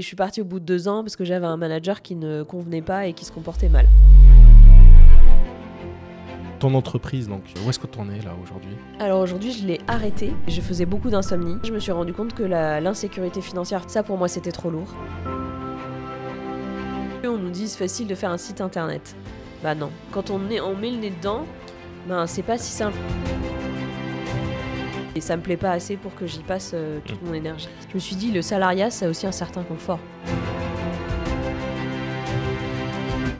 Je suis partie au bout de deux ans parce que j'avais un manager qui ne convenait pas et qui se comportait mal. Ton entreprise, donc, où est-ce que tu en es là aujourd'hui? Alors aujourd'hui, je l'ai arrêté. Je faisais beaucoup d'insomnie. Je me suis rendu compte que l'insécurité financière, ça pour moi, c'était trop lourd. On nous dit c'est facile de faire un site internet. Bah non. Quand on, est, on met le nez dedans, ben c'est pas si simple. Et ça me plaît pas assez pour que j'y passe euh, toute mon énergie. Je me suis dit, le salariat, ça a aussi un certain confort.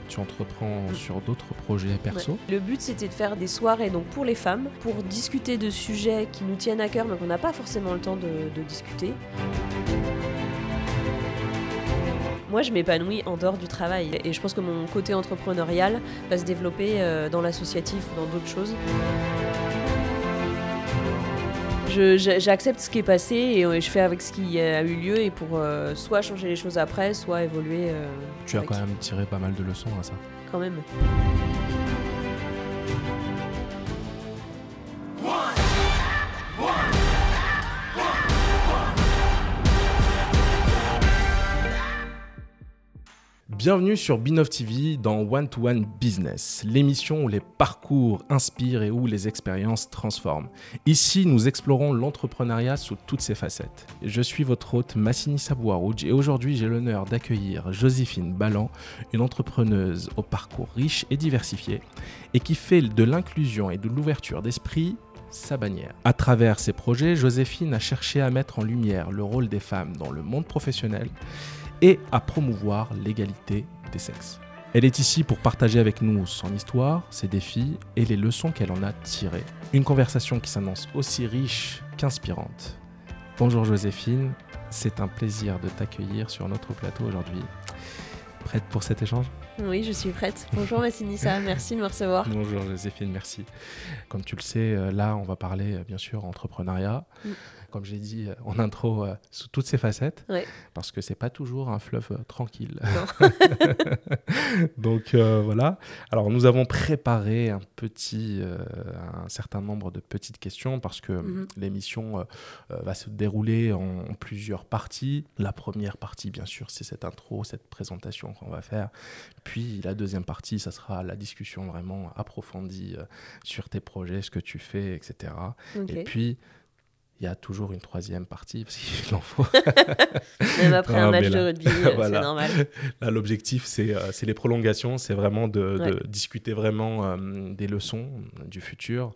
Tu entreprends sur d'autres projets perso? Le but c'était de faire des soirées donc pour les femmes, pour discuter de sujets qui nous tiennent à cœur mais qu'on n'a pas forcément le temps de, de discuter. Moi je m'épanouis en dehors du travail et je pense que mon côté entrepreneurial va se développer euh, dans l'associatif ou dans d'autres choses. J'accepte ce qui est passé et euh, je fais avec ce qui a eu lieu et pour euh, soit changer les choses après, soit évoluer. euh, Tu as quand même tiré pas mal de leçons à ça. quand même. Bienvenue sur Binov TV dans One to One Business, l'émission où les parcours inspirent et où les expériences transforment. Ici, nous explorons l'entrepreneuriat sous toutes ses facettes. Je suis votre hôte Massini Sabouarouj et aujourd'hui, j'ai l'honneur d'accueillir Joséphine Ballan, une entrepreneuse au parcours riche et diversifié et qui fait de l'inclusion et de l'ouverture d'esprit sa bannière. À travers ses projets, Joséphine a cherché à mettre en lumière le rôle des femmes dans le monde professionnel et à promouvoir l'égalité des sexes. Elle est ici pour partager avec nous son histoire, ses défis et les leçons qu'elle en a tirées. Une conversation qui s'annonce aussi riche qu'inspirante. Bonjour Joséphine, c'est un plaisir de t'accueillir sur notre plateau aujourd'hui. Prête pour cet échange? Oui, je suis prête. Bonjour Massinissa, merci de me recevoir. Bonjour Joséphine, merci. Comme tu le sais, euh, là on va parler euh, bien sûr entrepreneuriat. Mm. Comme j'ai dit euh, en intro, euh, sous toutes ses facettes, Ouais. parce que c'est pas toujours un fleuve euh, tranquille. Donc euh, voilà. Alors nous avons préparé un petit, un certain nombre de petites questions parce que Mhm. l'émission va se dérouler en, en plusieurs parties. La première partie, bien sûr, c'est cette intro, cette présentation qu'on va faire. Puis la deuxième partie, ça sera la discussion vraiment approfondie euh, sur tes projets, ce que tu fais, etc. Et puis il y a toujours une troisième partie parce qu'il en faut. Même après Ah, un match de là- rugby, euh, Voilà. c'est normal. Là, l'objectif, c'est euh, c'est les prolongations, c'est vraiment de, de discuter vraiment euh, des leçons du futur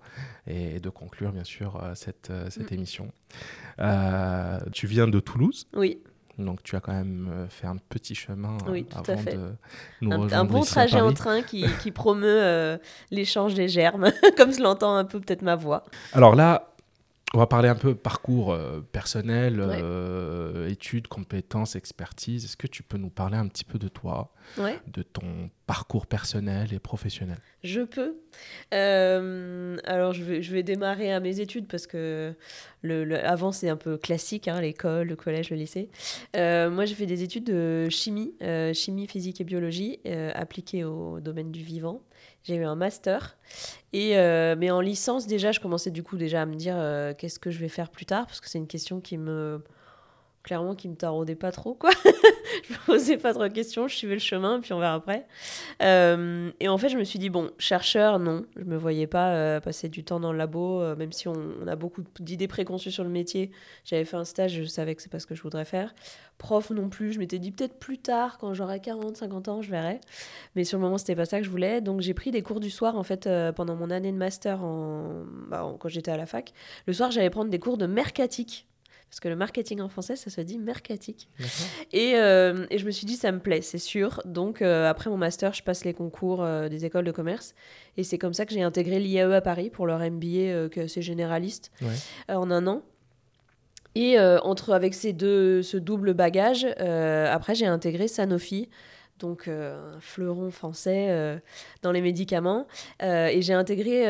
et de conclure, bien sûr, euh, cette, cette Mm. émission. Tu viens de Toulouse, Oui, donc tu as quand même euh, fait un petit chemin euh, Oui, tout à avant fait. de nous un, un bon ici à trajet en train qui, qui promeut euh, l'échange des germes, comme se l'entend un peu peut-être ma voix. Alors là, on va parler un peu parcours euh, personnel, Ouais. euh, études, compétences, expertise. Est-ce que tu peux nous parler un petit peu de toi, Ouais, de ton parcours personnel et professionnel? Je peux. Euh, alors, je vais, je vais démarrer à mes études parce que le, le- avant, c'est un peu classique, hein, l'école, le collège, le lycée. Moi, j'ai fait des études de chimie, chimie, physique et biologie, appliquées au domaine du vivant. J'ai eu un master. Et, euh, mais en licence, déjà, je commençais du coup déjà à me dire euh, qu'est-ce que je vais faire plus tard, parce que c'est une question qui me. Clairement, qui me taraudait pas trop, quoi. je me posais pas trop de questions, je suivais le chemin, puis on verra après. Euh, et en fait, je me suis dit, bon, chercheur, non. Je me voyais pas euh, passer du temps dans le labo, euh, même si on, a beaucoup d'idées préconçues sur le métier. J'avais fait un stage, je savais que c'est pas ce que je voudrais faire. Prof non plus, je m'étais dit peut-être plus tard, quand j'aurai 40, 50 ans, je verrai. Mais sur le moment, c'était pas ça que je voulais. Donc j'ai pris des cours du soir, en fait, pendant mon année de master en... bah, en- quand j'étais à la fac. Le soir, j'allais prendre des cours de mercatique. Parce que le marketing en français, ça se dit mercatique. Et, euh, et je me suis dit, ça me plaît, c'est sûr. Donc, euh, après mon master, je passe les concours euh, des écoles de commerce. Et c'est comme ça que j'ai intégré l'IAE à Paris pour leur MBA, euh, qui est assez généraliste, Ouais. en un an. Et entre, avec ces deux, ce double bagage, après, j'ai intégré Sanofi donc un fleuron français dans les médicaments. et j'ai intégré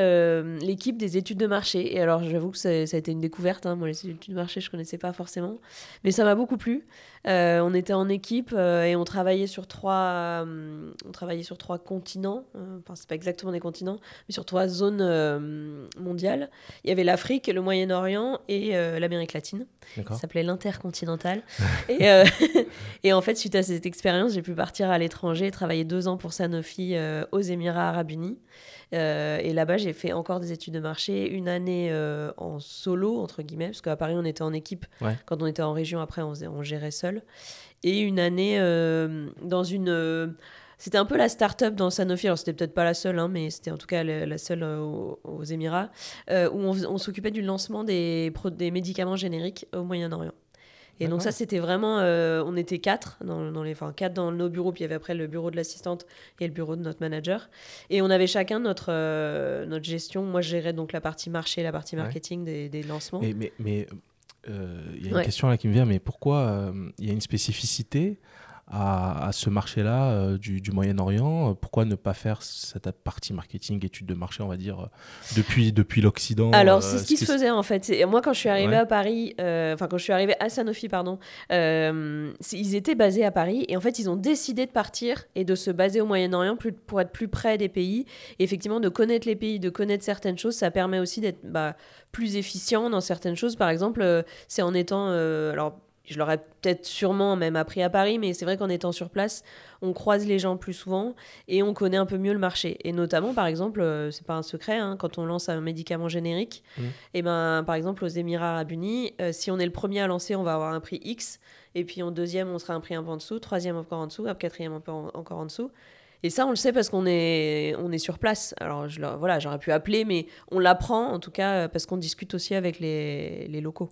l'équipe des études de marché. Et alors, j'avoue que ça, a été une découverte. Hein. Moi, les études de marché, je ne connaissais pas forcément. Mais ça m'a beaucoup plu. on était en équipe et on travaillait sur trois, on travaillait sur trois continents. Enfin, c'est pas exactement des continents, mais sur trois zones mondiales. Il y avait l'Afrique, le Moyen-Orient et l'Amérique latine. Ça s'appelait l'intercontinental. et, et en fait, suite à cette expérience, j'ai pu partir à l'étranger, travailler deux ans pour Sanofi euh, aux Émirats arabes unis. Euh, et là-bas, j'ai fait encore des études de marché, une année euh, en solo, entre guillemets, parce qu'à Paris, on était en équipe. Quand on était en région, après, on, on gérait seul. Et une année dans une... C'était un peu la start-up dans Sanofi, alors c'était peut-être pas la seule, hein, mais c'était en tout cas la, seule aux, Émirats, où on, s'occupait du lancement des, des médicaments génériques au Moyen-Orient. Et donc ça, c'était vraiment, euh, on était quatre dans, dans, les, enfin quatre dans nos bureaux, puis il y avait après le bureau de l'assistante et le bureau de notre manager. Et on avait chacun notre euh, notre gestion. Moi, je gérais donc la partie marché, la partie marketing des, des, lancements. Et, mais mais euh, il y a une question là qui me vient, mais pourquoi il y a une spécificité à, ce marché-là euh, du, Moyen-Orient Pourquoi ne pas faire cette partie marketing, étude de marché, on va dire, depuis, depuis l'Occident Alors, c'est euh, ce qui se faisait en fait. Moi, quand je suis arrivée à Paris, euh, enfin, quand je suis arrivée à Sanofi, pardon, ils étaient basés à Paris et en fait, ils ont décidé de partir et de se baser au Moyen-Orient pour être plus près des pays. Et effectivement, de connaître les pays, de connaître certaines choses, ça permet aussi d'être bah, plus efficient dans certaines choses. Par exemple, c'est en étant. alors, je l'aurais peut-être sûrement même appris à Paris, mais c'est vrai qu'en étant sur place, on croise les gens plus souvent et on connaît un peu mieux le marché. Et notamment, par exemple, euh, c'est pas un secret, hein, quand on lance un médicament générique, mmh. et eh ben, par exemple, aux Émirats Arabes Unis, euh, si on est le premier à lancer, on va avoir un prix X, et puis en deuxième, on sera un prix un peu en dessous, troisième encore en dessous, quatrième un peu encore en dessous. Et ça, on le sait parce qu'on est, on est sur place. Alors, je, voilà, j'aurais pu appeler, mais on l'apprend, en tout cas, parce qu'on discute aussi avec les, les locaux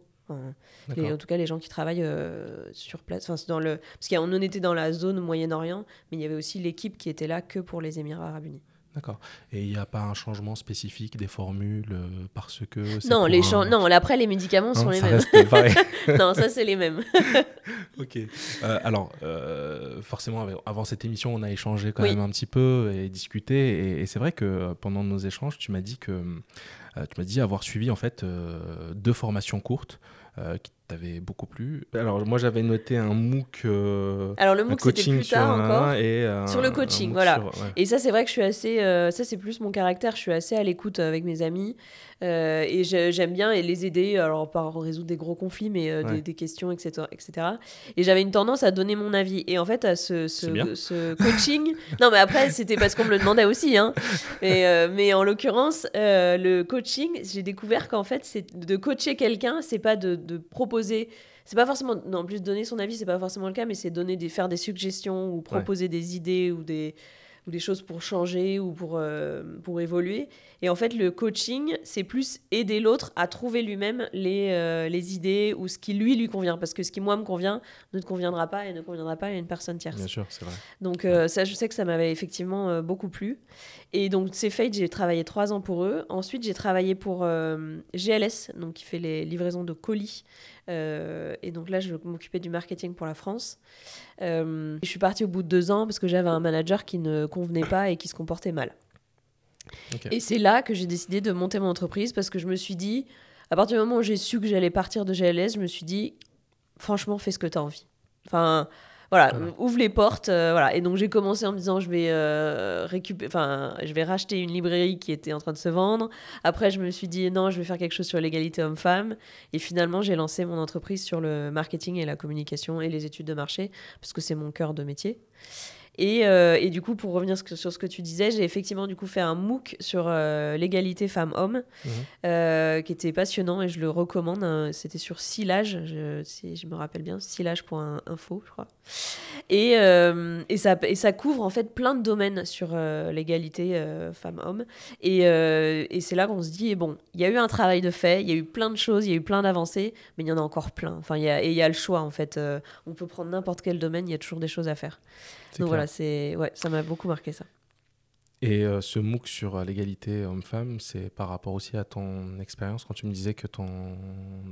en tout cas, les gens qui travaillent euh, sur place. Dans le... Parce qu'on était dans la zone Moyen-Orient, mais il y avait aussi l'équipe qui était là que pour les Émirats arabes unis. D'accord. Et il n'y a pas un changement spécifique des formules euh, parce que. Non, les non, après, les médicaments sont les mêmes. non, ça, c'est les mêmes. ok. Euh, alors, forcément, avant cette émission, on a échangé quand même un petit peu et discuté. Et, c'est vrai que pendant nos échanges, tu m'as dit que. tu m'as dit avoir suivi en fait deux formations courtes qui t'avait beaucoup plu. Alors moi j'avais noté un MOOC. Euh, Alors le MOOC c'était plus tard encore. Et, sur le coaching, voilà. Et ça c'est vrai que je suis assez, euh, ça c'est plus mon caractère. Je suis assez à l'écoute avec mes amis. Euh, et j'aime bien les aider, alors pas résoudre des gros conflits, mais euh, des, questions, etc. etc. Et j'avais une tendance à donner mon avis. Et en fait, à ce, ce, coaching. non, mais après, c'était parce qu'on me le demandait aussi. Hein. Et, euh, mais en l'occurrence, le coaching, j'ai découvert qu'en fait, c'est de coacher quelqu'un, c'est pas de, de proposer c'est pas forcément non, en plus donner son avis c'est pas forcément le cas mais c'est donner des faire des suggestions ou proposer des idées ou des ou des choses pour changer ou pour, euh, pour évoluer. Et en fait, le coaching, c'est plus aider l'autre à trouver lui-même les, euh, les idées ou ce qui lui lui convient. Parce que ce qui moi me convient ne te conviendra pas et ne conviendra pas à une personne tierce. Bien sûr, c'est vrai. Donc euh, ça, je sais que ça m'avait effectivement beaucoup plu. Et donc c'est fait, j'ai travaillé trois ans pour eux. Ensuite, j'ai travaillé pour GLS, donc qui fait les livraisons de colis. et donc là, je m'occupais du marketing pour la France. je suis partie au bout de deux ans parce que j'avais un manager qui ne convenait pas et qui se comportait mal. Et c'est là que j'ai décidé de monter mon entreprise parce que je me suis dit, à partir du moment où j'ai su que j'allais partir de GLS, je me suis dit, franchement, fais ce que tu as envie. Enfin, voilà, ouvre les portes. Euh, voilà. Et donc j'ai commencé en me disant, je vais, euh, récupérer, enfin, je vais racheter une librairie qui était en train de se vendre. Après, je me suis dit, non, je vais faire quelque chose sur l'égalité homme-femme. Et finalement, j'ai lancé mon entreprise sur le marketing et la communication et les études de marché, parce que c'est mon cœur de métier. Et, euh, et, du coup, pour revenir sur ce que tu disais, j'ai effectivement du coup fait un MOOC sur euh, l'égalité femmes-hommes, mhm. euh, qui était passionnant et je le recommande. Hein. C'était sur Silage, je, si je me rappelle bien, silage.info, je crois. Et, et, ça, et ça couvre en fait plein de domaines sur l'égalité femmes-hommes. Et, et c'est là qu'on se dit, bon, il y a eu un travail de fait, il y a eu plein de choses, il y a eu plein d'avancées, mais il y en a encore plein. Enfin, y a, et il y a le choix en fait. on peut prendre n'importe quel domaine, il y a toujours des choses à faire. Donc voilà, c'est ouais, ça m'a beaucoup marqué ça. Et euh, ce MOOC sur euh, l'égalité homme-femme, c'est par rapport aussi à ton expérience quand tu me disais que ton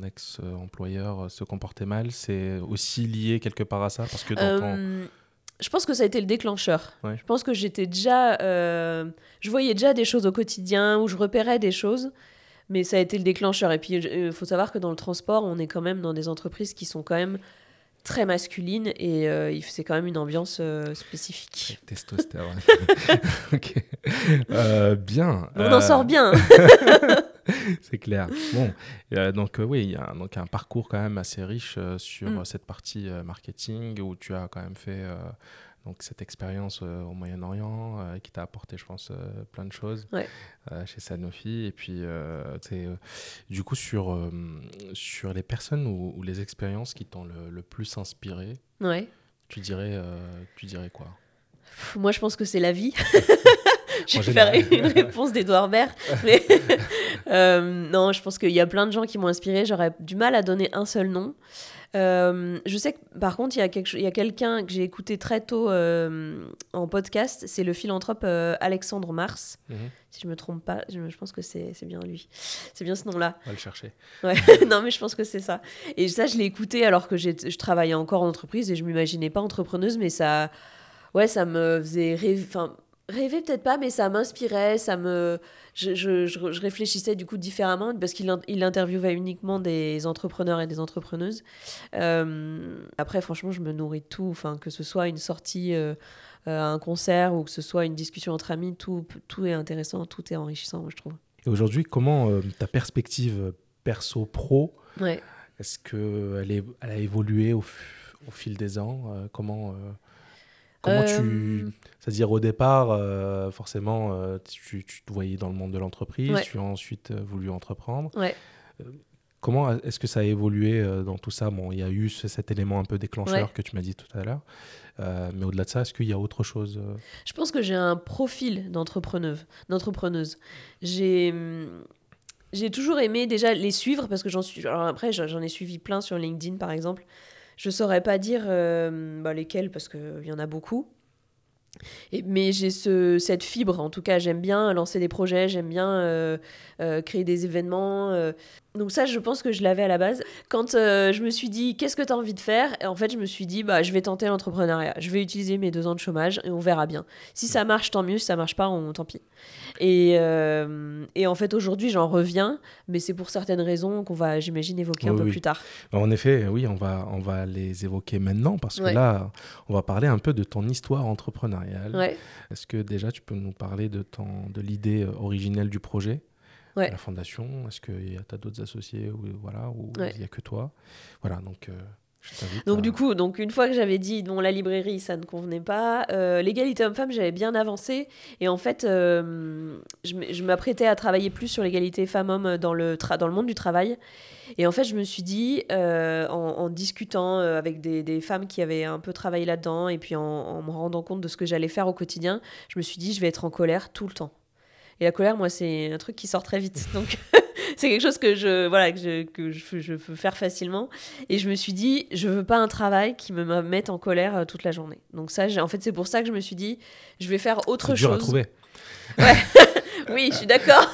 ex-employeur euh, se comportait mal, c'est aussi lié quelque part à ça? Parce que dans ton... je pense que ça a été le déclencheur. Ouais. Je pense que j'étais déjà. je voyais déjà des choses au quotidien où je repérais des choses, mais ça a été le déclencheur. Et puis, il faut savoir que dans le transport, on est quand même dans des entreprises qui sont quand même très masculines et euh, c'est quand même une ambiance euh, spécifique. Testostérone. ok. Euh, bien. On en sort bien. C'est clair. Bon, donc oui, il y a un- donc un parcours quand même assez riche sur Mm. cette partie marketing où tu as quand même fait donc cette expérience euh, au Moyen-Orient euh, qui t'a apporté, je pense, euh, plein de choses Ouais. chez Sanofi. Et puis, du coup, sur, sur les personnes ou, ou les expériences qui t'ont le, le plus inspiré, ouais. tu dirais, tu dirais quoi? Moi, je pense que c'est la vie. je vais faire une réponse d'Edouard Baird. Mais non, je pense qu'il y a plein de gens qui m'ont inspiré. J'aurais du mal à donner un seul nom. Euh, je sais que par contre, il y a, quelque, cho- il y a quelqu'un que j'ai écouté très tôt euh, en podcast. C'est le philanthrope euh, Alexandre Mars. Mhm. Si je me trompe pas, je, je pense que c'est bien lui. C'est bien ce nom-là. On va le chercher. Ouais. non, mais je pense que c'est ça. Et ça, je l'ai écouté alors que je travaillais encore en entreprise et je m'imaginais pas entrepreneuse, mais ça, ouais, ça me faisait rêver. Enfin, rêver peut-être pas, mais ça m'inspirait, ça me, je, je, je, je réfléchissais du coup différemment parce qu'il il interviewait uniquement des entrepreneurs et des entrepreneuses. Euh, après, franchement, je me nourris de tout. Enfin, que ce soit une sortie. euh, euh, à un concert ou que ce soit une discussion entre amis, tout, tout est intéressant, tout est enrichissant, moi, je trouve. Et aujourd'hui, comment euh, ta perspective perso-pro Ouais. Est-ce qu'elle est, elle a évolué au, au fil des ans Euh, Comment, euh, comment tu. Euh, C'est-à-dire, au départ, euh, forcément, euh, tu, tu te voyais dans le monde de l'entreprise, Ouais. tu as ensuite euh, voulu entreprendre. Ouais. Comment est-ce que ça a évolué dans tout ça? Bon, il y a eu ce- cet élément un peu déclencheur Ouais. que tu m'as dit tout à l'heure. Mais au-delà de ça, est-ce qu'il y a autre chose Je pense que j'ai un profil d'entrepreneuse. J'ai hum, j'ai toujours aimé déjà les suivre parce que j'en suis. Alors après, j'en ai suivi plein sur LinkedIn par exemple. Je saurais pas dire euh, bah, lesquels parce qu'il y en a beaucoup. Mais j'ai ce, cette fibre, en tout cas, j'aime bien lancer des projets, j'aime bien euh, euh, créer des événements. Donc ça, je pense que je l'avais à la base. Quand euh, je me suis dit, qu'est-ce que tu as envie de faire? Et En fait, je me suis dit, bah, je vais tenter l'entrepreneuriat. Je vais utiliser mes deux ans de chômage et on verra bien. Si ça marche, tant mieux. Si ça marche pas, on, tant pis. Et, euh, et en fait, aujourd'hui, j'en reviens, mais c'est pour certaines raisons qu'on va, j'imagine, évoquer un peu oui. plus tard. En effet, oui, on va, on va les évoquer maintenant parce que Ouais. là, on va parler un peu de ton histoire entrepreneuriale. Ouais. Est-ce que déjà tu peux nous parler de, ton, de l'idée euh, originelle du projet? Ouais. La fondation Est-ce que tu as d'autres associés ou, voilà, ou il Ouais. n'y a que toi? Voilà, donc euh, je t'invite. Donc à- du coup, donc une fois que j'avais dit bon la librairie ça ne convenait pas, euh, l'égalité homme-femme j'avais bien avancé et en fait euh, je m'apprêtais à travailler plus sur l'égalité femmes-hommes dans le dans le monde du travail et en fait je me suis dit euh, en, en discutant avec des, des femmes qui avaient un peu travaillé là-dedans et puis en, en me rendant compte de ce que j'allais faire au quotidien, je me suis dit je vais être en colère tout le temps. Et la colère, moi, c'est un truc qui sort très vite. Donc, c'est quelque chose que je, voilà, que je, que je, je peux faire facilement. Et je me suis dit, je veux pas un travail qui me mette en colère euh, toute la journée. Donc ça, en fait, c'est pour ça que je me suis dit, je vais faire autre C'est dur à chose. trouver. Oui, je suis d'accord.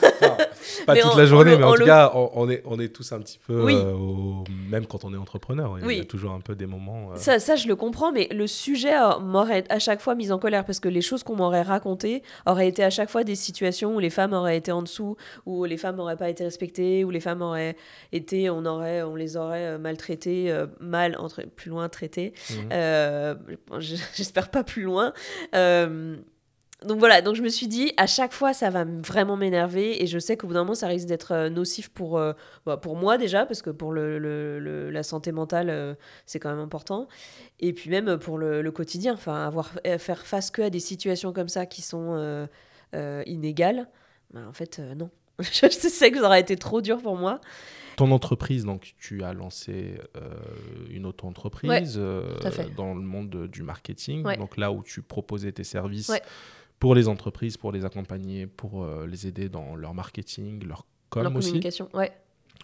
Pas Mais toute la journée, mais en, tout le- cas, on, est, on est tous un petit peu, Oui. euh, au- même quand on est entrepreneur, il y a toujours un peu des moments. euh, Ça, ça, je le comprends, mais le sujet euh, m'aurait à chaque fois mis en colère parce que les choses qu'on m'aurait racontées auraient été à chaque fois des situations où les femmes auraient été en dessous, où les femmes n'auraient pas été respectées, où les femmes auraient été, on, aurait, on les aurait maltraitées, mal, entre, plus loin traitées. j- J'espère pas plus loin. Donc voilà, donc je me suis dit, à chaque fois, ça va vraiment m'énerver et je sais qu'au bout d'un moment, ça risque d'être euh, nocif pour, euh, bah, pour moi déjà, parce que pour le, le- le- la santé mentale, euh, c'est quand même important. Et puis même pour le, le quotidien, enfin, avoir, faire face que à des situations comme ça qui sont euh, inégales, bah, en fait, non. je sais que ça aurait été trop dur pour moi. Ton entreprise, donc tu as lancé euh, une auto-entreprise euh, dans le monde de- du marketing, Ouais. donc là où tu proposais tes services Ouais. Pour les entreprises, pour les accompagner, pour euh, les aider dans leur marketing, leur com leur aussi. communication, ouais.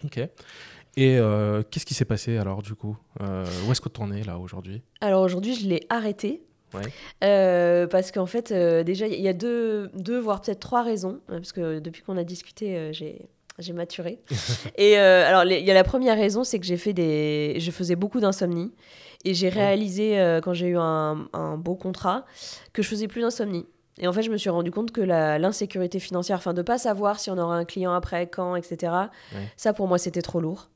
Ok. Et euh, qu'est-ce qui s'est passé alors du coup? Euh, Où est-ce que tu en es là aujourd'hui? Alors aujourd'hui, je l'ai arrêté. Ouais. Euh, parce qu'en fait, déjà, il y a deux, deux voire peut-être trois raisons. euh, Parce que depuis qu'on a discuté, j'ai. J'ai maturé. et euh, alors, il y a la première raison, c'est que j'ai fait des, je faisais beaucoup d'insomnie. Et j'ai réalisé, euh, quand j'ai eu un, un beau contrat, que je faisais plus d'insomnie. Et en fait, je me suis rendu compte que l'insécurité financière, enfin de pas savoir si on aura un client après, quand, etc. Ouais. Ça, pour moi, c'était trop lourd,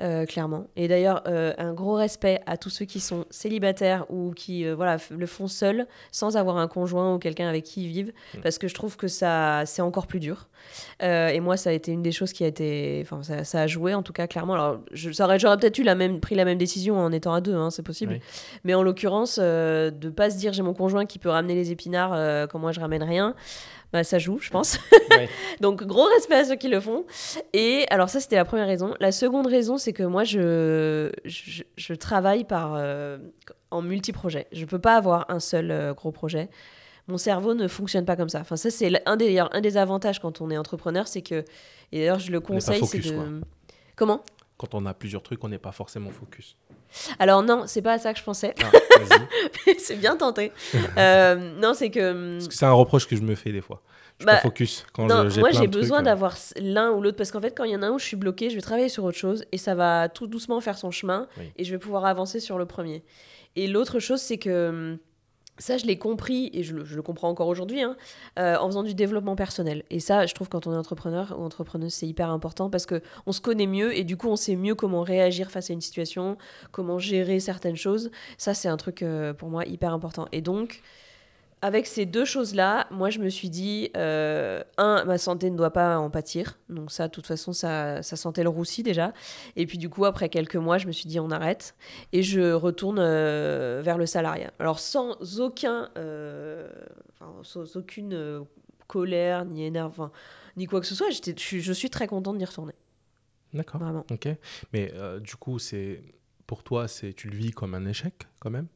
euh, clairement. Et d'ailleurs, euh, un gros respect à tous ceux qui sont célibataires ou qui, euh, voilà, le font seuls, sans avoir un conjoint ou quelqu'un avec qui ils vivent, Mm. parce que je trouve que ça, c'est encore plus dur. Et moi, ça a été une des choses qui a été, enfin, ça, ça a joué en tout cas clairement. Alors, je, ça aurait- j'aurais peut-être eu la même, pris la même décision en étant à deux, hein, c'est possible. Oui. Mais en l'occurrence, de pas se dire j'ai mon conjoint qui peut ramener les épinards quand moi je ramène rien, bah, ça joue, je pense. Ouais. Donc gros respect à ceux qui le font. Et alors ça c'était la première raison. La seconde raison c'est que moi je, je, je travaille par euh, en multi-projet. Je peux pas avoir un seul euh, gros projet. Mon cerveau ne fonctionne pas comme ça. Enfin ça c'est un des, un des avantages quand on est entrepreneur, c'est que et d'ailleurs je le conseille, c'est de quoi. comment? Quand on a plusieurs trucs, on n'est pas forcément focus. Alors non, c'est pas à ça que je pensais. Ah, c'est bien tenté. Euh, non, c'est que Parce que c'est un reproche que je me fais des fois. Je Bah, pas focus quand Non, je- moi j'ai besoin euh, d'avoir l'un ou l'autre parce qu'en fait quand il y en a un où je suis bloquée, je vais travailler sur autre chose et ça va tout doucement faire son chemin Oui. et je vais pouvoir avancer sur le premier. Et l'autre chose c'est que hum, ça je l'ai compris et je le, comprends encore aujourd'hui hein, euh, en faisant du développement personnel. Et ça je trouve quand on est entrepreneur ou entrepreneuse c'est hyper important parce que on se connaît mieux et du coup on sait mieux comment réagir face à une situation, comment gérer certaines choses. Ça c'est un truc euh, pour moi hyper important. Et donc avec ces deux choses-là, moi, je me suis dit, euh, un, ma santé ne doit pas en pâtir. Donc ça, de toute façon, ça, ça sentait le roussi déjà. Et puis du coup, après quelques mois, je me suis dit, on arrête. Et je retourne euh, vers le salariat. Alors sans aucun, euh, enfin, sans aucune colère, ni énerve, ni quoi que ce soit, j'étais- je suis, je suis très contente d'y retourner. D'accord. Vraiment. Ok. Mais du coup, c'est pour toi, c'est tu le vis comme un échec quand même?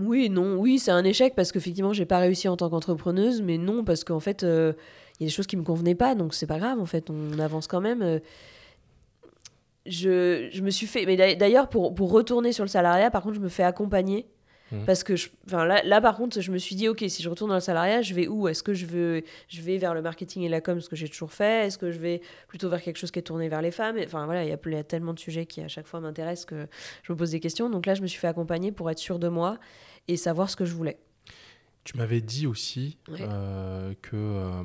Oui, non, oui, c'est un échec parce qu'effectivement, j'ai pas réussi en tant qu'entrepreneuse, mais non, parce qu'en fait, euh, il y a des choses qui me convenaient pas, donc c'est pas grave, en fait, on avance quand même. euh. Je, je me suis fait. Mais d'ailleurs- pour, pour retourner sur le salariat, par contre, je me fais accompagner. Mhm. Parce que je, là, là, par contre, je me suis dit, ok, si je retourne dans le salariat, je vais où? Est-ce que je, veux, je vais vers le marketing et la com, ce que j'ai toujours fait? Est-ce que je vais plutôt vers quelque chose qui est tourné vers les femmes? Enfin voilà, il y, y a tellement de sujets qui à chaque fois m'intéressent que je me pose des questions. Donc là, je me suis fait accompagner pour être sûre de moi et savoir ce que je voulais. Tu m'avais dit aussi Ouais. euh, que, euh,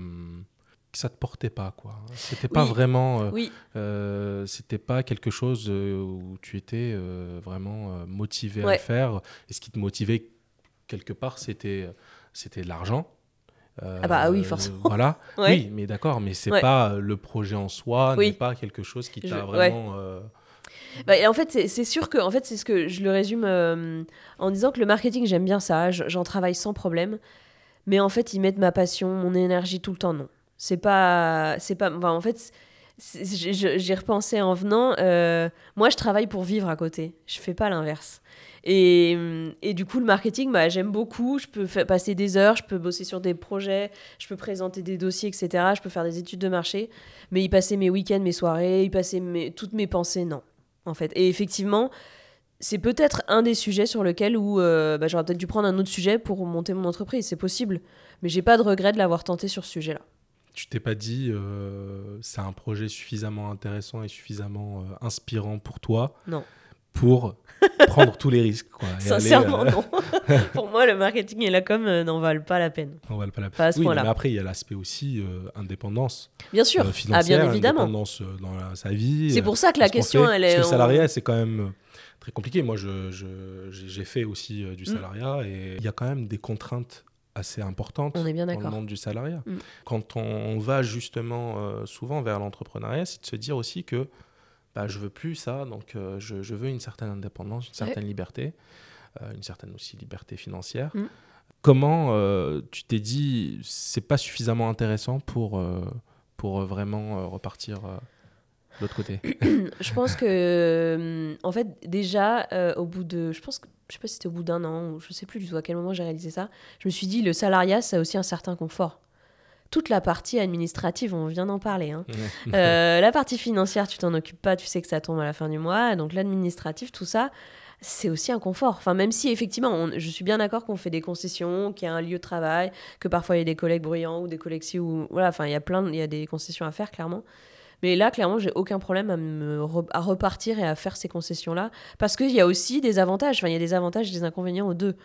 que ça te portait pas quoi. C'était pas Oui. vraiment. euh, Oui, euh, c'était pas quelque chose où tu étais vraiment motivé à le faire. Et ce qui te motivait quelque part, c'était c'était l'argent. Euh, Ah bah, ah oui, forcément. Voilà. Ouais. Oui, mais d'accord, mais c'est Ouais. pas le projet en soi, Oui. n'est pas quelque chose qui Je- t'a ouais. vraiment. euh, Bah, et en fait, c'est- sûr que, en fait, c'est ce que je le résume euh, en disant que le marketing, j'aime bien ça, je- j'en travaille sans problème. Mais en fait, ils mettent ma passion, mon énergie tout le temps, non. C'est pas, c'est pas, en fait, j'y repensé en venant. euh, moi, je travaille pour vivre à côté. Je fais pas l'inverse. Et, et du coup, le marketing, bah, j'aime beaucoup. Je peux passer des heures, je peux bosser sur des projets, je peux présenter des dossiers, etc. Je peux faire des études de marché. Mais y passer mes week-ends, mes soirées, y passer toutes mes pensées, non. En fait. Et effectivement, c'est peut-être un des sujets sur lequel où euh, bah, j'aurais peut-être dû prendre un autre sujet pour monter mon entreprise. C'est possible. Mais j'ai pas de regret de l'avoir tenté sur ce sujet-là. Tu t'es pas dit, euh, c'est un projet suffisamment intéressant et suffisamment euh, inspirant pour toi? Non. Pour prendre tous les risques. Quoi, Sincèrement, aller, euh, non. pour moi, le marketing et la com euh, n'en valent pas la peine. on va le pas la Pas à ce oui, mais après, il y a l'aspect aussi euh, indépendance Bien sûr. ah, financière, bien évidemment. indépendance dans la- sa vie. C'est pour ça que la question, fait. elle Parce est. que le salariat, c'est quand même très compliqué. Moi, j'ai fait aussi du Mm. salariat et il y a quand même des contraintes assez importantes On est bien dans le monde du salariat. Mm. Quand on va justement euh, souvent vers l'entrepreneuriat, c'est de se dire aussi que bah, je veux plus ça, donc euh, je, je veux une certaine indépendance, une certaine liberté, euh, une certaine aussi liberté financière. Mm. Comment euh, tu t'es dit c'est pas suffisamment intéressant pour, pour vraiment repartir de l'autre côté? Je pense que, en fait, déjà, au bout de. Je pense que. Je sais pas si c'était au bout d'un an, ou je sais plus du tout à quel moment j'ai réalisé ça. Je me suis dit, le salariat, ça a aussi un certain confort. Toute la partie administrative, on vient d'en parler. hein. Euh, la partie financière, tu t'en occupes pas, tu sais que ça tombe à la fin du mois. Donc l'administratif, tout ça, c'est aussi un confort. Enfin, même si effectivement, on- je suis bien d'accord qu'on fait des concessions, qu'il y a un lieu de travail, que parfois il y a des collègues bruyants ou des collègues ou voilà. Enfin, il y a plein, il y a des concessions à faire clairement. Mais là, clairement, j'ai aucun problème à, me re- à repartir et à faire ces concessions-là. Parce qu'il y a aussi des avantages. Enfin, il y a des avantages et des inconvénients aux deux.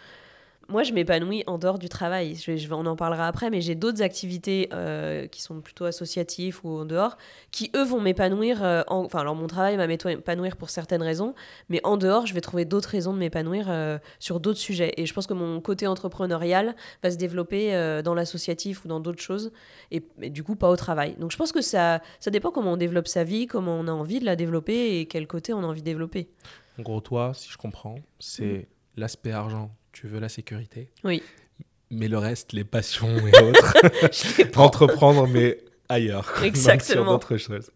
Moi, je m'épanouis en dehors du travail. Je, je on en parlera après, mais j'ai d'autres activités euh, qui sont plutôt associatives ou en dehors, qui eux vont m'épanouir. euh, en- Enfin, alors mon travail va m'épanouir pour certaines raisons, mais en dehors, je vais trouver d'autres raisons de m'épanouir euh, sur d'autres sujets. Et je pense que mon côté entrepreneurial va se développer dans l'associatif ou dans d'autres choses, et, et du coup pas au travail. Donc je pense que ça, ça dépend comment on développe sa vie, comment on a envie de la développer et quel côté on a envie de développer. En gros, toi, si je comprends, c'est l'aspect argent, tu veux la sécurité. Oui. Mais le reste, les passions et autres, entreprendre, mais ailleurs. Exactement. d'autres choses.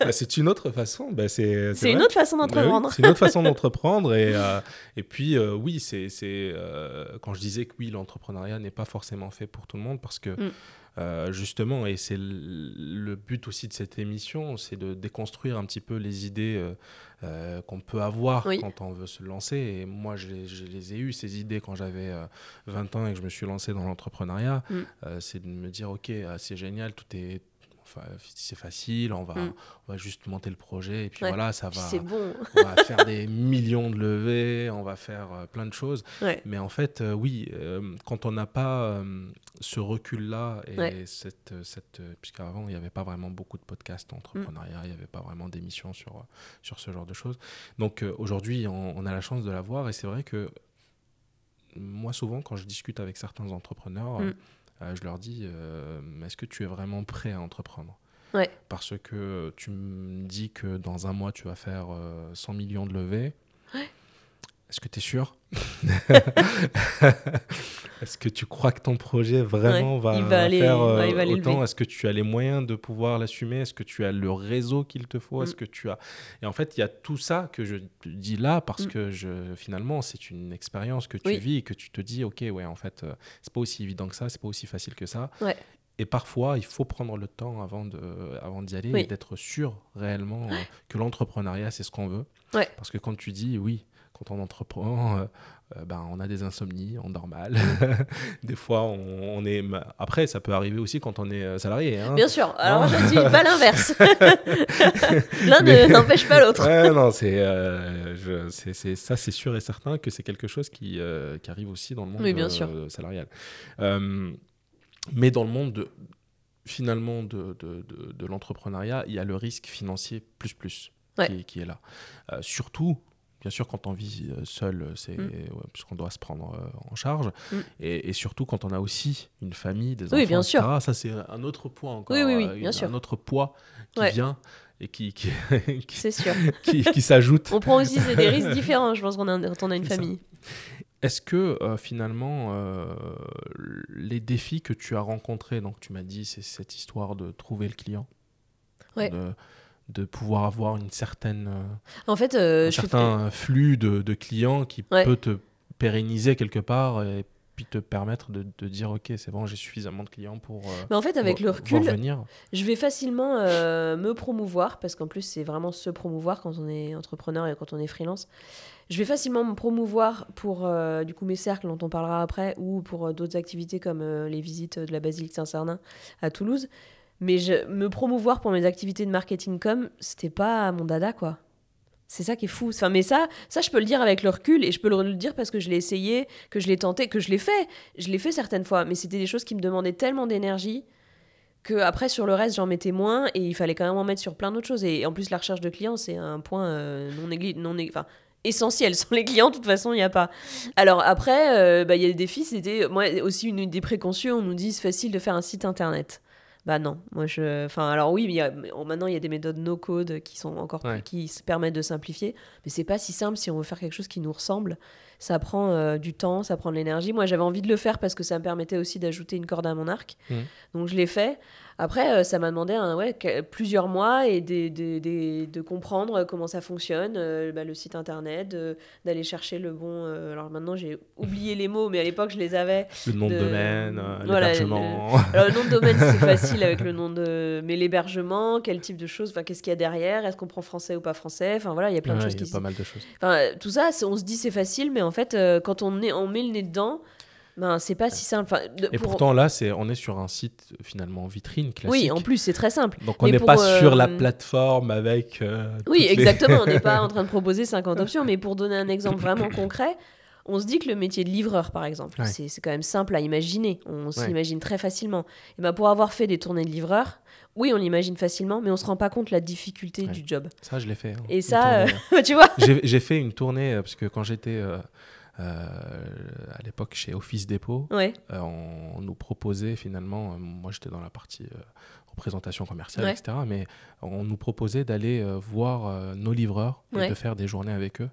Bah, c'est une autre façon. Bah, c'est C'est une autre façon Bah oui, d'entreprendre. c'est une autre façon d'entreprendre. Et, euh, et puis, euh, oui, c'est c'est, euh, quand je disais que oui, l'entrepreneuriat n'est pas forcément fait pour tout le monde parce que. Mm. euh, justement, et c'est le le but aussi de cette émission, c'est de déconstruire un petit peu les idées euh, euh, qu'on peut avoir Oui. quand on veut se lancer. Et moi, je les, je les ai eues, ces idées, quand j'avais euh, 20 ans et que je me suis lancé dans l'entrepreneuriat. Mm. Euh, c'est de me dire, OK, ah, c'est génial, tout est... C'est facile, on va, Mm. on va juste monter le projet et puis Ouais. voilà, ça va, c'est bon. on va faire des millions de levées, on va faire euh, plein de choses. Ouais. Mais en fait, euh, oui, euh, quand on n'a pas ce recul-là et Ouais. cette, cette puisqu'avant il n'y avait pas vraiment beaucoup de podcasts entrepreneuriat, il n'y avait pas vraiment d'émissions sur sur ce genre de choses. Donc aujourd'hui, on, on a la chance de l'avoir et c'est vrai que moi souvent quand je discute avec certains entrepreneurs, Mm. Euh, je leur dis euh, est-ce que tu es vraiment prêt à entreprendre? Ouais. Parce que tu me dis que dans un mois tu vas faire euh, 100 millions de levées. Est-ce que tu es sûr Est-ce que tu crois que ton projet vraiment Ouais, va, il va aller- faire euh, ouais, il va aller autant? Est-ce que tu as les moyens de pouvoir l'assumer? Est-ce que tu as le réseau qu'il te faut? Est-ce Mm. que tu as Et en fait, il y a tout ça que je te dis là parce Mm. que je finalement, c'est une expérience que tu Oui. vis et que tu te dis OK, ouais, en fait, euh, c'est pas aussi évident que ça, c'est pas aussi facile que ça. Ouais. Et parfois, il faut prendre le temps avant de avant d'y aller Oui. et d'être sûr réellement euh, que l'entrepreneuriat, c'est ce qu'on veut. Ouais. Parce que quand tu dis oui, quand on entreprend, euh, euh, ben, on a des insomnies, on dort mal. des fois, on, on est. Après, ça peut arriver aussi quand on est euh, salarié. hein. Bien sûr. Alors Non. je dis pas l'inverse. L'un Mais- ne- n'empêche pas l'autre. Ouais, non, c'est, euh, je- c'est, c'est- ça, c'est sûr et certain que c'est quelque chose qui, euh, qui arrive aussi dans le monde Oui, bien sûr. salarial. Mais dans le monde de, finalement de, de, de- de l'entrepreneuriat, il y a le risque financier plus plus Ouais. qui, est- qui est là. Euh, surtout, bien sûr, quand on vit euh, seul, c'est Mm. ouais, puisqu'on doit se prendre euh, en charge, Mm. et, et surtout quand on a aussi une famille, des Oui, enfants, sûr. etc. Ça, c'est un autre point encore. Oui, oui, oui, euh, bien une- sûr. Un autre poids qui Ouais. vient et qui, qui, qui, C'est sûr. qui, qui s'ajoute. On prend aussi des risques différents, je pense, qu'on a, quand on a une famille. Est-ce que euh, finalement, euh, les défis que tu as rencontrés, donc tu m'as dit, c'est cette histoire de trouver le client, Ouais. de, de pouvoir avoir une certaine, euh, En fait, euh, un certain flux de, de clients qui Ouais. peut te pérenniser quelque part et puis te permettre de, de dire, ok, c'est bon, j'ai suffisamment de clients pour, euh, Mais en fait, avec le recul, je vais facilement euh, me promouvoir, parce qu'en plus, c'est vraiment se promouvoir quand on est entrepreneur et quand on est freelance. Je vais facilement me promouvoir pour euh, du coup mes cercles dont on parlera après, ou pour d'autres activités comme les visites de la basilique Saint-Cernin à Toulouse. Mais je, me promouvoir pour mes activités de marketing com, c'était pas mon dada, quoi. C'est ça qui est fou. Enfin, mais ça, ça, je peux le dire avec le recul et je peux le dire parce que je l'ai essayé, que je l'ai tenté, que je l'ai fait. Je l'ai fait certaines fois, mais c'était des choses qui me demandaient tellement d'énergie que après sur le reste j'en mettais moins et il fallait quand même en mettre sur plein d'autres choses. Et en plus la recherche de clients c'est un point euh, non non essentiel. Sans les clients de toute façon il n'y a pas. Alors après euh, bah, il y a des défis. C'était moi aussi une idée préconçue. On nous dit c'est facile de faire un site internet. Bah non, moi je. Enfin, alors oui, il y a- maintenant il y a des méthodes no-code qui sont encore plus- Ouais. qui se permettent de simplifier, mais c'est pas si simple si on veut faire quelque chose qui nous ressemble. Ça prend euh, du temps, ça prend de l'énergie. Moi j'avais envie de le faire parce que ça me permettait aussi d'ajouter une corde à mon arc. Mhm. Donc je l'ai fait. Après, euh, ça m'a demandé un, ouais, plusieurs mois et des- des- des- de comprendre comment ça fonctionne, euh, bah, le site internet, d'aller chercher le bon. euh, alors maintenant j'ai oublié les mots, mais à l'époque je les avais. Le nom de, de- domaine, euh, voilà, l'hébergement. Alors le nom de domaine c'est facile avec le nom de. Mais l'hébergement, quel type de choses, enfin qu'est-ce qu'il y a derrière, est-ce qu'on prend français ou pas français, enfin voilà, il y a plein de choses il y qui a pas mal de choses. Enfin, euh, tout ça, on se dit c'est facile, mais en fait, euh, quand on, est, on met le nez dedans, Ben, c'est pas si simple. Enfin, de- Et pour- pourtant, là, c'est, on est sur un site finalement vitrine classique. Oui, en plus, c'est très simple. Donc, on n'est pas sur la euh, plateforme avec. euh, Oui, les- exactement. On n'est pas en train de proposer 50 options, mais pour donner un exemple vraiment concret, on se dit que le métier de livreur, par exemple, Ouais. c'est c'est quand même simple à imaginer. On Ouais. s'imagine très facilement. Et ben pour avoir fait des tournées de livreur, oui, on l'imagine facilement, mais on se rend pas compte la difficulté Ouais. du job. Ça, je l'ai fait. hein, Et ça, tu vois J'ai, j'ai fait une tournée euh, parce que quand j'étais euh, euh, à l'époque chez Office Depot, Ouais, euh, on, on nous proposait finalement, euh, moi j'étais dans la partie euh, représentation commerciale, Ouais. etc., mais on nous proposait d'aller euh, voir euh, nos livreurs et Ouais. de faire des journées avec eux.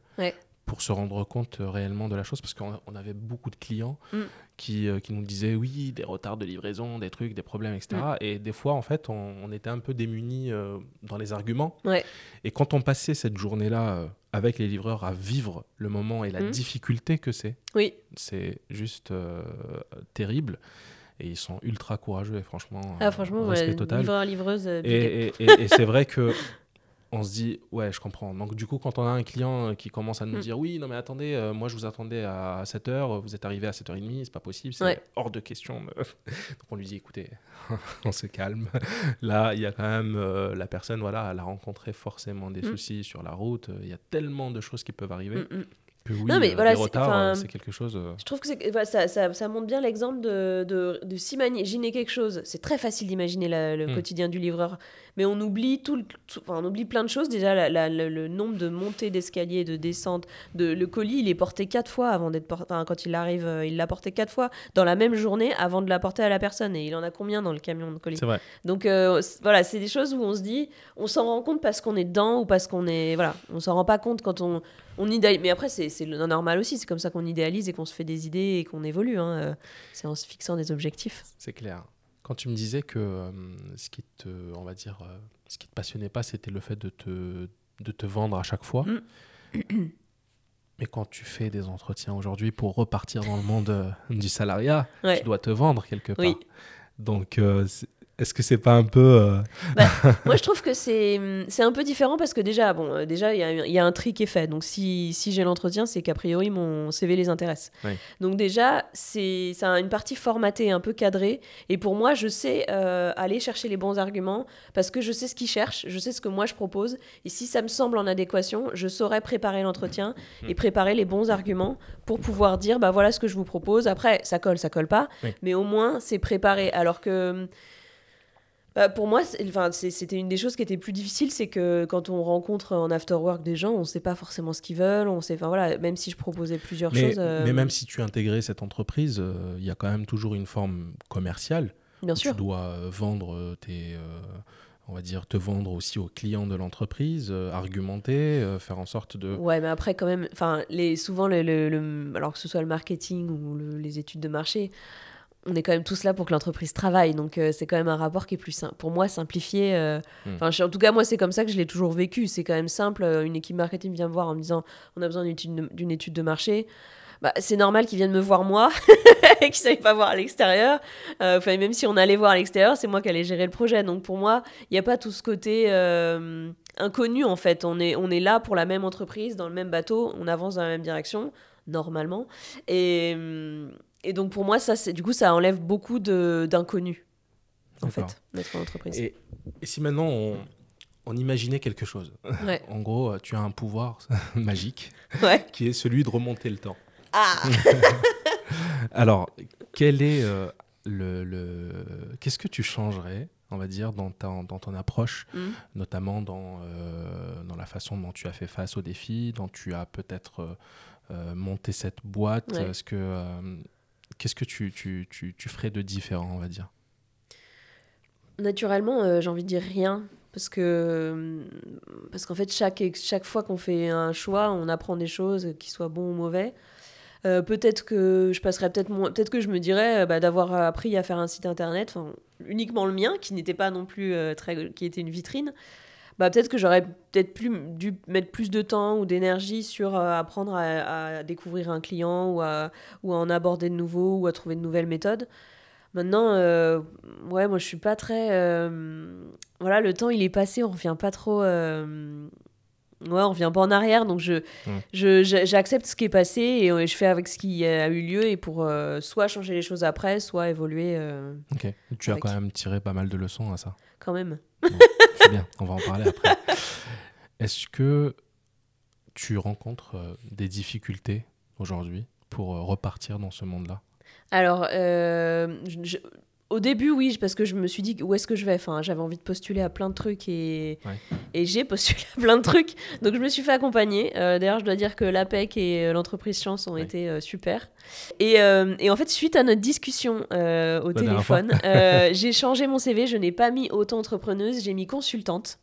Pour se rendre compte euh, réellement de la chose, parce qu'on on avait beaucoup de clients Mm. qui, euh, qui nous disaient oui, des retards de livraison, des trucs, des problèmes, etc. Mm. Et des fois, en fait, on, on était un peu démunis euh, dans les arguments. Ouais. Et quand on passait cette journée-là euh, avec les livreurs à vivre le moment et la Mm. difficulté que c'est, oui. c'est juste euh, terrible. Et ils sont ultra courageux et franchement, Ah, franchement, respect ouais, total. livreur, livreuse, big up. Et, et- et- et c'est vrai que on se dit, ouais, je comprends. Donc du coup, quand on a un client euh, qui commence à nous Mm. dire, oui, non mais attendez, euh, moi je vous attendais à 7h, vous êtes arrivé à 7h30, c'est pas possible, c'est Ouais. hors de question. Donc on lui dit, écoutez, on se calme. Là, il y a quand même, euh, la personne, voilà, elle a rencontré forcément des Mm. soucis sur la route. Il y a tellement de choses qui peuvent arriver Mm, que oui, Non, mais euh, voilà, c'est- retards, enfin, c'est quelque chose... euh, Je trouve que voilà, ça, ça, ça montre bien l'exemple de, de, de s'imaginer quelque chose. C'est très facile d'imaginer le quotidien du livreur, mais on oublie, tout, enfin, on oublie plein de choses. Déjà, la- la- le, le nombre de montées d'escalier, de descentes. De, le colis, il est porté quatre fois avant d'être porté. Enfin, quand il arrive, euh, il l'a porté quatre fois dans la même journée avant de l'apporter à la personne. Et il en a combien dans le camion de colis? C'est vrai. Donc euh, voilà, c'est des choses où on se dit, on s'en rend compte parce qu'on est dedans ou parce qu'on est. Voilà, on s'en rend pas compte quand on, on idéalise. Mais après, c'est normal aussi, c'est comme ça qu'on idéalise et qu'on se fait des idées et qu'on évolue. hein, euh, C'est en se fixant des objectifs. C'est clair. Quand tu me disais que euh, ce qui te, on va dire, euh, ce qui te passionnait pas, c'était le fait de te, de te vendre à chaque fois. Mm. Mais quand tu fais des entretiens aujourd'hui pour repartir dans le monde euh, du salariat, Ouais. tu dois te vendre quelque part. Oui. Donc, est-ce que c'est pas un peu euh, Moi, je trouve que c'est c'est un peu différent parce que déjà, bon, euh, déjà, il y, a- il y a un tri qui est fait. Donc, si, si j'ai l'entretien, c'est qu'a priori, mon CV les intéresse. Oui. Donc, déjà, c'est ça a une partie formatée, un peu cadrée. Et pour moi, je sais euh, aller chercher les bons arguments parce que je sais ce qu'ils cherchent, je sais ce que moi je propose. Et si ça me semble en adéquation, je saurais préparer l'entretien Hmm. et préparer les bons arguments pour pouvoir dire, bah voilà ce que je vous propose. Après, ça colle, ça colle pas. Oui. Mais au moins, c'est préparé. Alors que. Bah, pour moi, c'était une des choses qui était plus difficile, c'est que quand on rencontre en after work des gens, on ne sait pas forcément ce qu'ils veulent, on sait, voilà, même si je proposais plusieurs mais, choses, euh, mais même si tu intégrais cette entreprise, euh, il y a quand même toujours une forme commerciale. bien sûr, Tu dois euh, vendre tes, euh, on va dire, te vendre aussi aux clients de l'entreprise, argumenter, faire en sorte de. ouais, mais après quand même, enfin, les souvent le, le- le- alors que ce soit le marketing ou le- les études de marché, on est quand même tous là pour que l'entreprise travaille, donc euh, c'est quand même un rapport qui est plus simple. Pour moi, simplifié. euh, Hmm. Enfin, en tout cas, moi, c'est comme ça que je l'ai toujours vécu. C'est quand même simple. euh, Une équipe marketing vient me voir en me disant, on a besoin d'une étude de- d'une étude de marché. Bah, c'est normal qu'ils viennent me voir moi et qu'ils ne savent pas voir à l'extérieur. Euh, Enfin, même si on allait voir à l'extérieur, c'est moi qui allais gérer le projet. Donc pour moi, il n'y a pas tout ce côté inconnu en fait. On est, on est là pour la même entreprise, dans le même bateau, on avance dans la même direction, normalement. Et, hum, et donc pour moi, ça, c'est- du coup, ça enlève beaucoup de- d'inconnus en fait, d'être en entreprise. Et, et si maintenant on, on imaginait quelque chose Ouais. En gros, tu as un pouvoir magique ouais. qui est celui de remonter le temps. Ah Alors, quel est euh, le, le- qu'est-ce que tu changerais, on va dire, dans, ta- dans ton approche, Hmm. notamment dans, euh, dans la façon dont tu as fait face aux défis, dont tu as peut-être euh, euh, monté cette boîte? Ouais. Est-ce que euh, qu'est-ce que tu, tu, tu, tu ferais de différent, on va dire? Naturellement, euh, j'ai envie de dire rien. Parce que parce qu'en fait, chaque, chaque fois qu'on fait un choix, on apprend des choses, qu'ils soient bons ou mauvais. Euh, peut-être que je passerais peut-être peut-être que je me dirais euh, bah, d'avoir appris à faire un site internet, uniquement le mien, qui n'était pas non plus euh, très, qui était une vitrine. Bah, peut-être que j'aurais peut-être plus dû mettre plus de temps ou d'énergie sur euh, apprendre à, découvrir un client ou à, en aborder de nouveaux ou à trouver de nouvelles méthodes. Maintenant, euh, ouais, moi je suis pas très. euh, voilà, le temps il est passé, on revient pas trop. Ouais, on revient pas en arrière, donc je, je, j'accepte ce qui est passé et je fais avec ce qui a eu lieu et pour soit changer les choses après, soit évoluer. ok, tu as quand même tiré pas mal de leçons à ça. Quand même. c'est bien, on va en parler après. Est-ce que tu rencontres des difficultés aujourd'hui pour repartir dans ce monde-là? Alors, je, au début, oui, parce que je me suis dit où est-ce que je vais? Enfin, j'avais envie de postuler à plein de trucs et, et j'ai postulé à plein de trucs. Donc, je me suis fait accompagner. Euh, d'ailleurs, je dois dire que l'APEC et euh, l'entreprise Chance ont été euh, super. Et, et, en fait, suite à notre discussion au téléphone, j'ai changé mon CV. Je n'ai pas mis auto-entrepreneuse, j'ai mis consultante.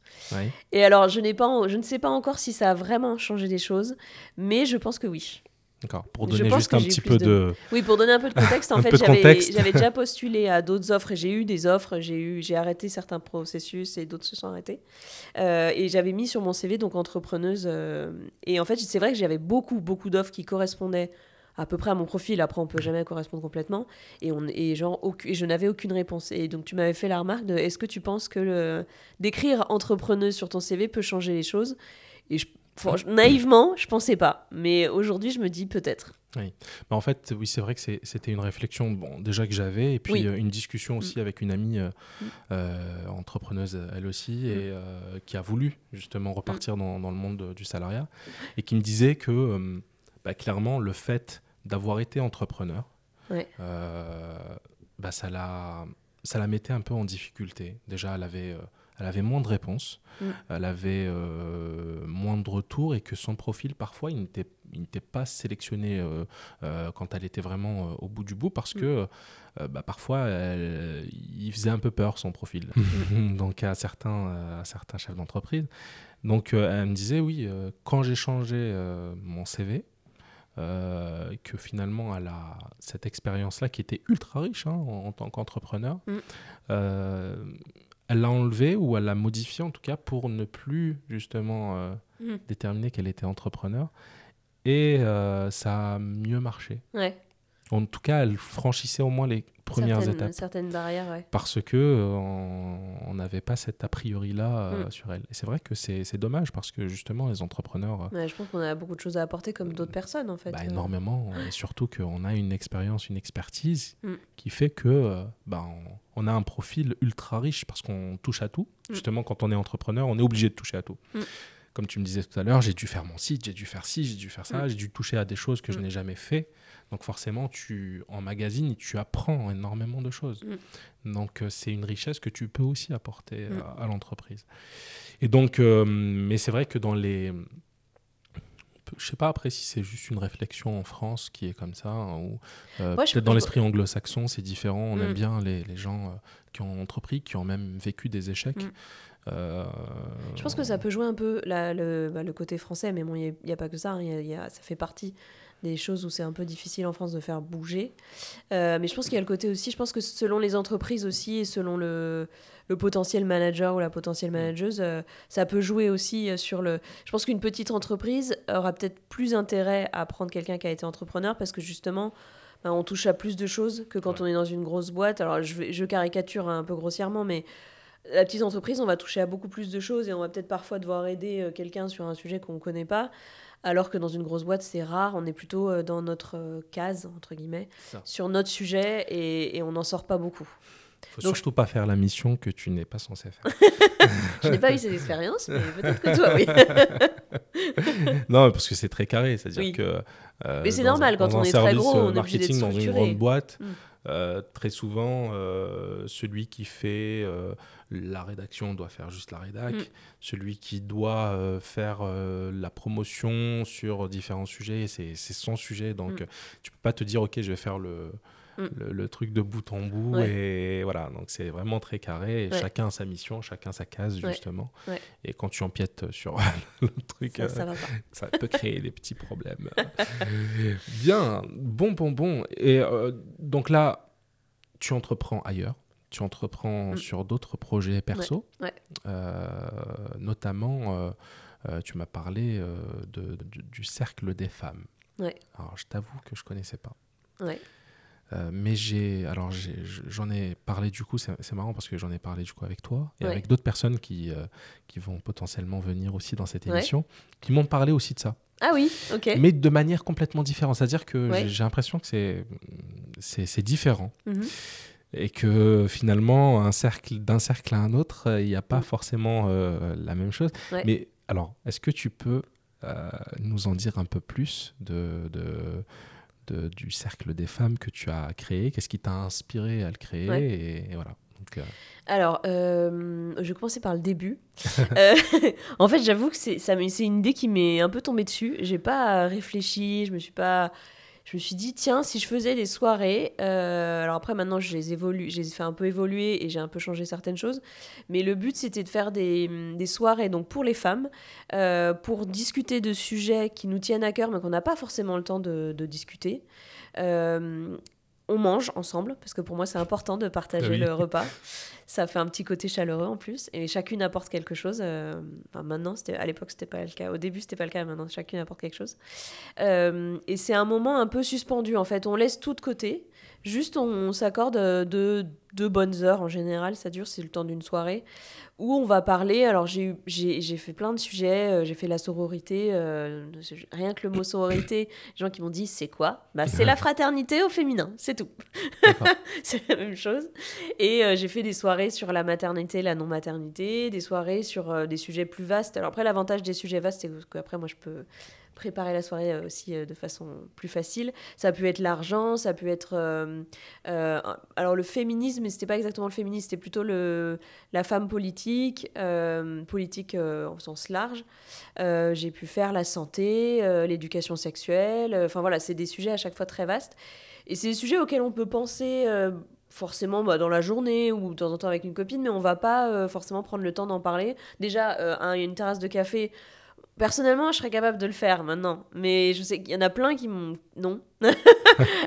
Et alors, je, n'ai pas, je ne sais pas encore si ça a vraiment changé des choses, mais je pense que oui. D'accord. Pour donner juste un petit peu de... Oui, pour donner un peu de contexte, en fait, j'avais déjà postulé à d'autres offres et j'ai eu des offres. J'ai eu, j'ai arrêté certains processus et d'autres se sont arrêtés. Euh, et j'avais mis sur mon CV donc entrepreneuse. Euh, et en fait, c'est vrai que j'avais beaucoup, beaucoup d'offres qui correspondaient à peu près à mon profil. Après, on peut jamais correspondre complètement. Et, on, et, genre, et je n'avais aucune réponse. Et donc, tu m'avais fait la remarque de est-ce que tu penses que d'écrire entrepreneuse sur ton CV peut changer les choses? Et je naïvement, je pensais pas. Mais aujourd'hui, je me dis peut-être. Oui. Mais en fait, oui, c'est vrai que c'était une réflexion bon, déjà que j'avais, et puis euh, une discussion aussi mm. avec une amie euh, mm. euh, entrepreneuse, elle aussi, mm. et qui a voulu justement repartir dans, dans, le monde du salariat, et qui me disait que bah, clairement, le fait d'avoir été entrepreneur, bah, ça, la, ça la mettait un peu en difficulté. Déjà, elle avait elle avait moins de réponses, mm. elle avait euh, moins de retours et que son profil, parfois, il n'était pas sélectionné euh, euh, quand elle était vraiment au bout du bout parce mm. que bah, parfois, il faisait un peu peur son profil. Mm. Donc, à certains, à certains chefs d'entreprise. Donc, elle me disait, oui, quand j'ai changé mon CV, que finalement elle a cette expérience-là qui était ultra riche hein, en, en, tant qu'entrepreneur, elle l'a enlevé ou elle l'a modifié en tout cas pour ne plus justement euh, mm. déterminer qu'elle était entrepreneur. Et euh, ça a mieux marché. Ouais. En tout cas, elle franchissait au moins les premières étapes. Certaines barrières, ouais. Parce que euh, on n'avait pas cet a priori-là mm. sur elle. Et c'est vrai que c'est dommage parce que justement, les entrepreneurs. Ouais, je pense qu'on a beaucoup de choses à apporter comme d'autres personnes en fait. Bah, énormément. et surtout qu'on a une expérience, une expertise mm. qui fait que bah, on a un profil ultra riche parce qu'on touche à tout. Mm. Justement, quand on est entrepreneur, on est obligé de toucher à tout. Mm. Comme tu me disais tout à l'heure, j'ai dû faire mon site, j'ai dû faire ci, j'ai dû faire ça, j'ai dû toucher à des choses que je n'ai jamais fait. Donc forcément, tu en magazine, tu apprends énormément de choses. Donc euh, c'est une richesse que tu peux aussi apporter à, l'entreprise. Et donc, euh, mais c'est vrai que dans les je sais pas après si c'est juste une réflexion en France qui est comme ça, hein, ou euh, peut-être dans l'esprit anglo-saxon c'est différent. On aime mm. bien les, les gens euh, qui ont entrepris, qui ont même vécu des échecs. Mm. Euh, je pense que ça peut jouer un peu le, bah, le, côté français, mais bon, il n'y a, pas que ça. Hein, y a, ça fait partie des choses où c'est un peu difficile en France de faire bouger. mais je pense qu'il y a le côté aussi, je pense que selon les entreprises aussi et selon le, le potentiel manager ou la potentielle mm. manageuse, euh, ça peut jouer aussi euh, sur le... Je pense qu'une petite entreprise aura peut-être plus intérêt à prendre quelqu'un qui a été entrepreneur parce que justement, ben, on touche à plus de choses que quand on est dans une grosse boîte. Alors je, je caricature un peu grossièrement, mais la petite entreprise, on va toucher à beaucoup plus de choses et on va peut-être parfois devoir aider euh, quelqu'un sur un sujet qu'on ne connaît pas. Alors que dans une grosse boîte, c'est rare, on est plutôt dans notre case, entre guillemets, sur notre sujet et, et on n'en sort pas beaucoup faut surtout pas faire la mission que tu n'es pas censé faire. je n'ai pas eu cette expérience, mais peut-être que toi, oui. non, parce que c'est très carré, c'est-à-dire que. Euh, mais c'est normal quand on est très gros, on est obligé d'être dans une grande boîte. Mm. Euh, très souvent, euh, celui qui fait la rédaction doit faire juste la rédac. Mm. Celui qui doit faire la promotion sur différents sujets, c'est son sujet. Donc, mm. tu peux pas te dire, OK, je vais faire le, Mm. le, truc de bout en bout. Et voilà, donc c'est vraiment très carré. Chacun a sa mission, chacun sa case, justement. Et quand tu empiètes sur le truc, ça, euh, ça, peut créer des petits problèmes. Bien, bon, bon, bon. Et euh, donc là, tu entreprends ailleurs. Tu entreprends mm. sur d'autres projets perso, euh, notamment, tu m'as parlé de, du cercle des femmes. Alors, je t'avoue que je connaissais pas. Euh, mais j'ai, alors j'en ai, parlé du coup, c'est marrant parce que j'en ai parlé du coup avec toi et avec d'autres personnes qui, euh, qui vont potentiellement venir aussi dans cette émission, qui m'ont parlé aussi de ça. Ah oui, ok. Mais de manière complètement différente. C'est-à-dire que j'ai l'impression que c'est, c'est, différent. Mhm. Et que finalement, un cercle, d'un cercle à un autre, il n'y a pas mhm. forcément euh, la même chose. Mais alors, est-ce que tu peux nous en dire un peu plus de, de du cercle des femmes que tu as créé Qu'est-ce qui t'a inspiré à le créer et, voilà. Euh, Alors, euh, je vais commencer par le début. Euh, en fait, j'avoue que c'est une idée qui m'est un peu tombée dessus. J'ai pas réfléchi, je me suis pas je me suis dit, tiens, si je faisais des soirées, euh, alors après maintenant je les j'ai fait un peu évoluer et j'ai un peu changé certaines choses, mais le but c'était de faire des, soirées donc pour les femmes, euh, pour discuter de sujets qui nous tiennent à cœur mais qu'on n'a pas forcément le temps de, de discuter. Euh, on mange ensemble, parce que pour moi c'est important de partager le repas. Ça fait un petit côté chaleureux en plus, et chacune apporte quelque chose. Euh, maintenant, à l'époque c'était pas le cas. Au début c'était pas le cas, maintenant chacune apporte quelque chose. Euh, et c'est un moment un peu suspendu en fait. On laisse tout de côté, juste on, s'accorde deux, deux bonnes heures en général. Ça dure, c'est le temps d'une soirée où on va parler. Alors, j'ai fait plein de sujets. Euh, j'ai fait la sororité. Euh, rien que le mot sororité, les gens qui m'ont dit c'est quoi? Bah, C'est la fraternité au féminin, c'est tout. c'est la même chose. Et euh, j'ai fait des soirées sur la maternité, la non-maternité, des soirées sur des sujets plus vastes. Alors, après, l'avantage des sujets vastes, c'est qu'après, moi, je peux préparer la soirée euh, aussi euh, de façon plus facile. Ça peut être l'argent, ça peut être... Euh, alors le féminisme, c'était pas exactement le féminisme, c'était plutôt le, la femme politique, politique au sens large. J'ai pu faire la santé, l'éducation sexuelle, enfin voilà, c'est des sujets à chaque fois très vastes. Et c'est des sujets auxquels on peut penser forcément bah, dans la journée ou de temps en temps avec une copine, mais on va pas forcément prendre le temps d'en parler. Déjà, a une terrasse de café, Personnellement, je serais capable de le faire maintenant. Mais je sais qu'il y en a plein qui m'ont. Non.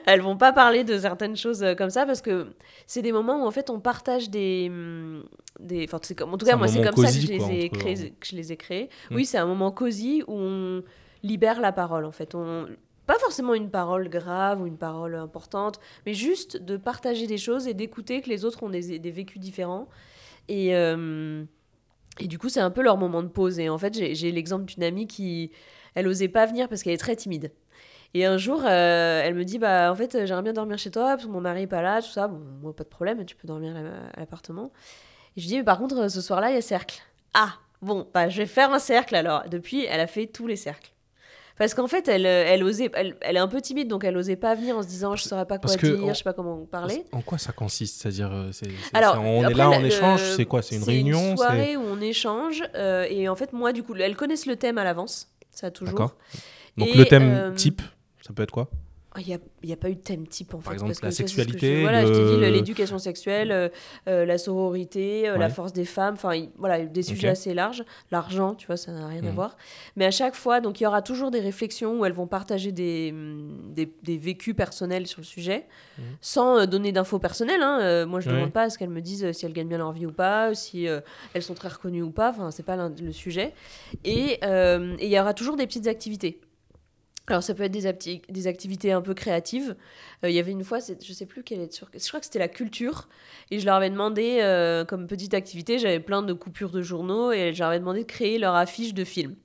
Elles vont pas parler de certaines choses euh, comme ça parce que c'est des moments où en fait on partage des. Mm, des... Enfin, comme... En tout cas, moi, c'est comme ça que je, les ai créés, que je les ai créés. Oui, c'est un moment cosy où on libère la parole en fait. On... Pas forcément une parole grave ou une parole importante, mais juste de partager des choses et d'écouter que les autres ont des, des vécus différents. Et. Euh, et du coup, c'est un peu leur moment de pause. Et en fait, j'ai l'exemple d'une amie qui, elle osait pas venir parce qu'elle est très timide. Et un jour, euh, elle me dit, bah en fait, j'aimerais bien dormir chez toi parce que mon mari est pas là, tout ça. Bon, moi, pas de problème, tu peux dormir à l'appartement. Et je dis, mais par contre, ce soir-là, il y a cercle. Ah, bon, bah je vais faire un cercle alors. Depuis, elle a fait tous les cercles. Parce qu'en fait, elle, elle osait, elle, elle, est un peu timide, donc elle osait pas venir en se disant je saurais pas quoi dire, je sais pas comment parler. En quoi ça consiste? C'est-à-dire, euh, Alors, on est là, on échange, c'est quoi? C'est une réunion C'est une soirée où on échange, euh, et en fait, moi, du coup, elles connaissent le thème à l'avance, ça toujours. D'accord. Donc le thème euh, type, ça peut être quoi? Il n'y a, a, pas eu de thème type en fait. Par exemple, la sexualité. voilà, je t'ai dit l'éducation sexuelle, euh, euh, la sororité, euh, la force des femmes, enfin voilà, des sujets assez larges. L'argent, tu vois, ça n'a rien à mhm. voir. Mais à chaque fois, donc il y aura toujours des réflexions où elles vont partager des, des, des vécus personnels sur le sujet, mhm. sans donner d'infos personnelles. Hein. moi, je ne demande pas à ce qu'elles me disent si elles gagnent bien leur vie ou pas, si elles sont très reconnues ou pas. Enfin, c'est pas le sujet. Et il y aura toujours des petites activités. Alors ça peut être des, activités un peu créatives. Euh, il y avait une fois, je sais plus quelle est. Je crois que c'était la culture. Et je leur avais demandé, euh, comme petite activité, j'avais plein de coupures de journaux et je leur avais demandé de créer leur affiche de film.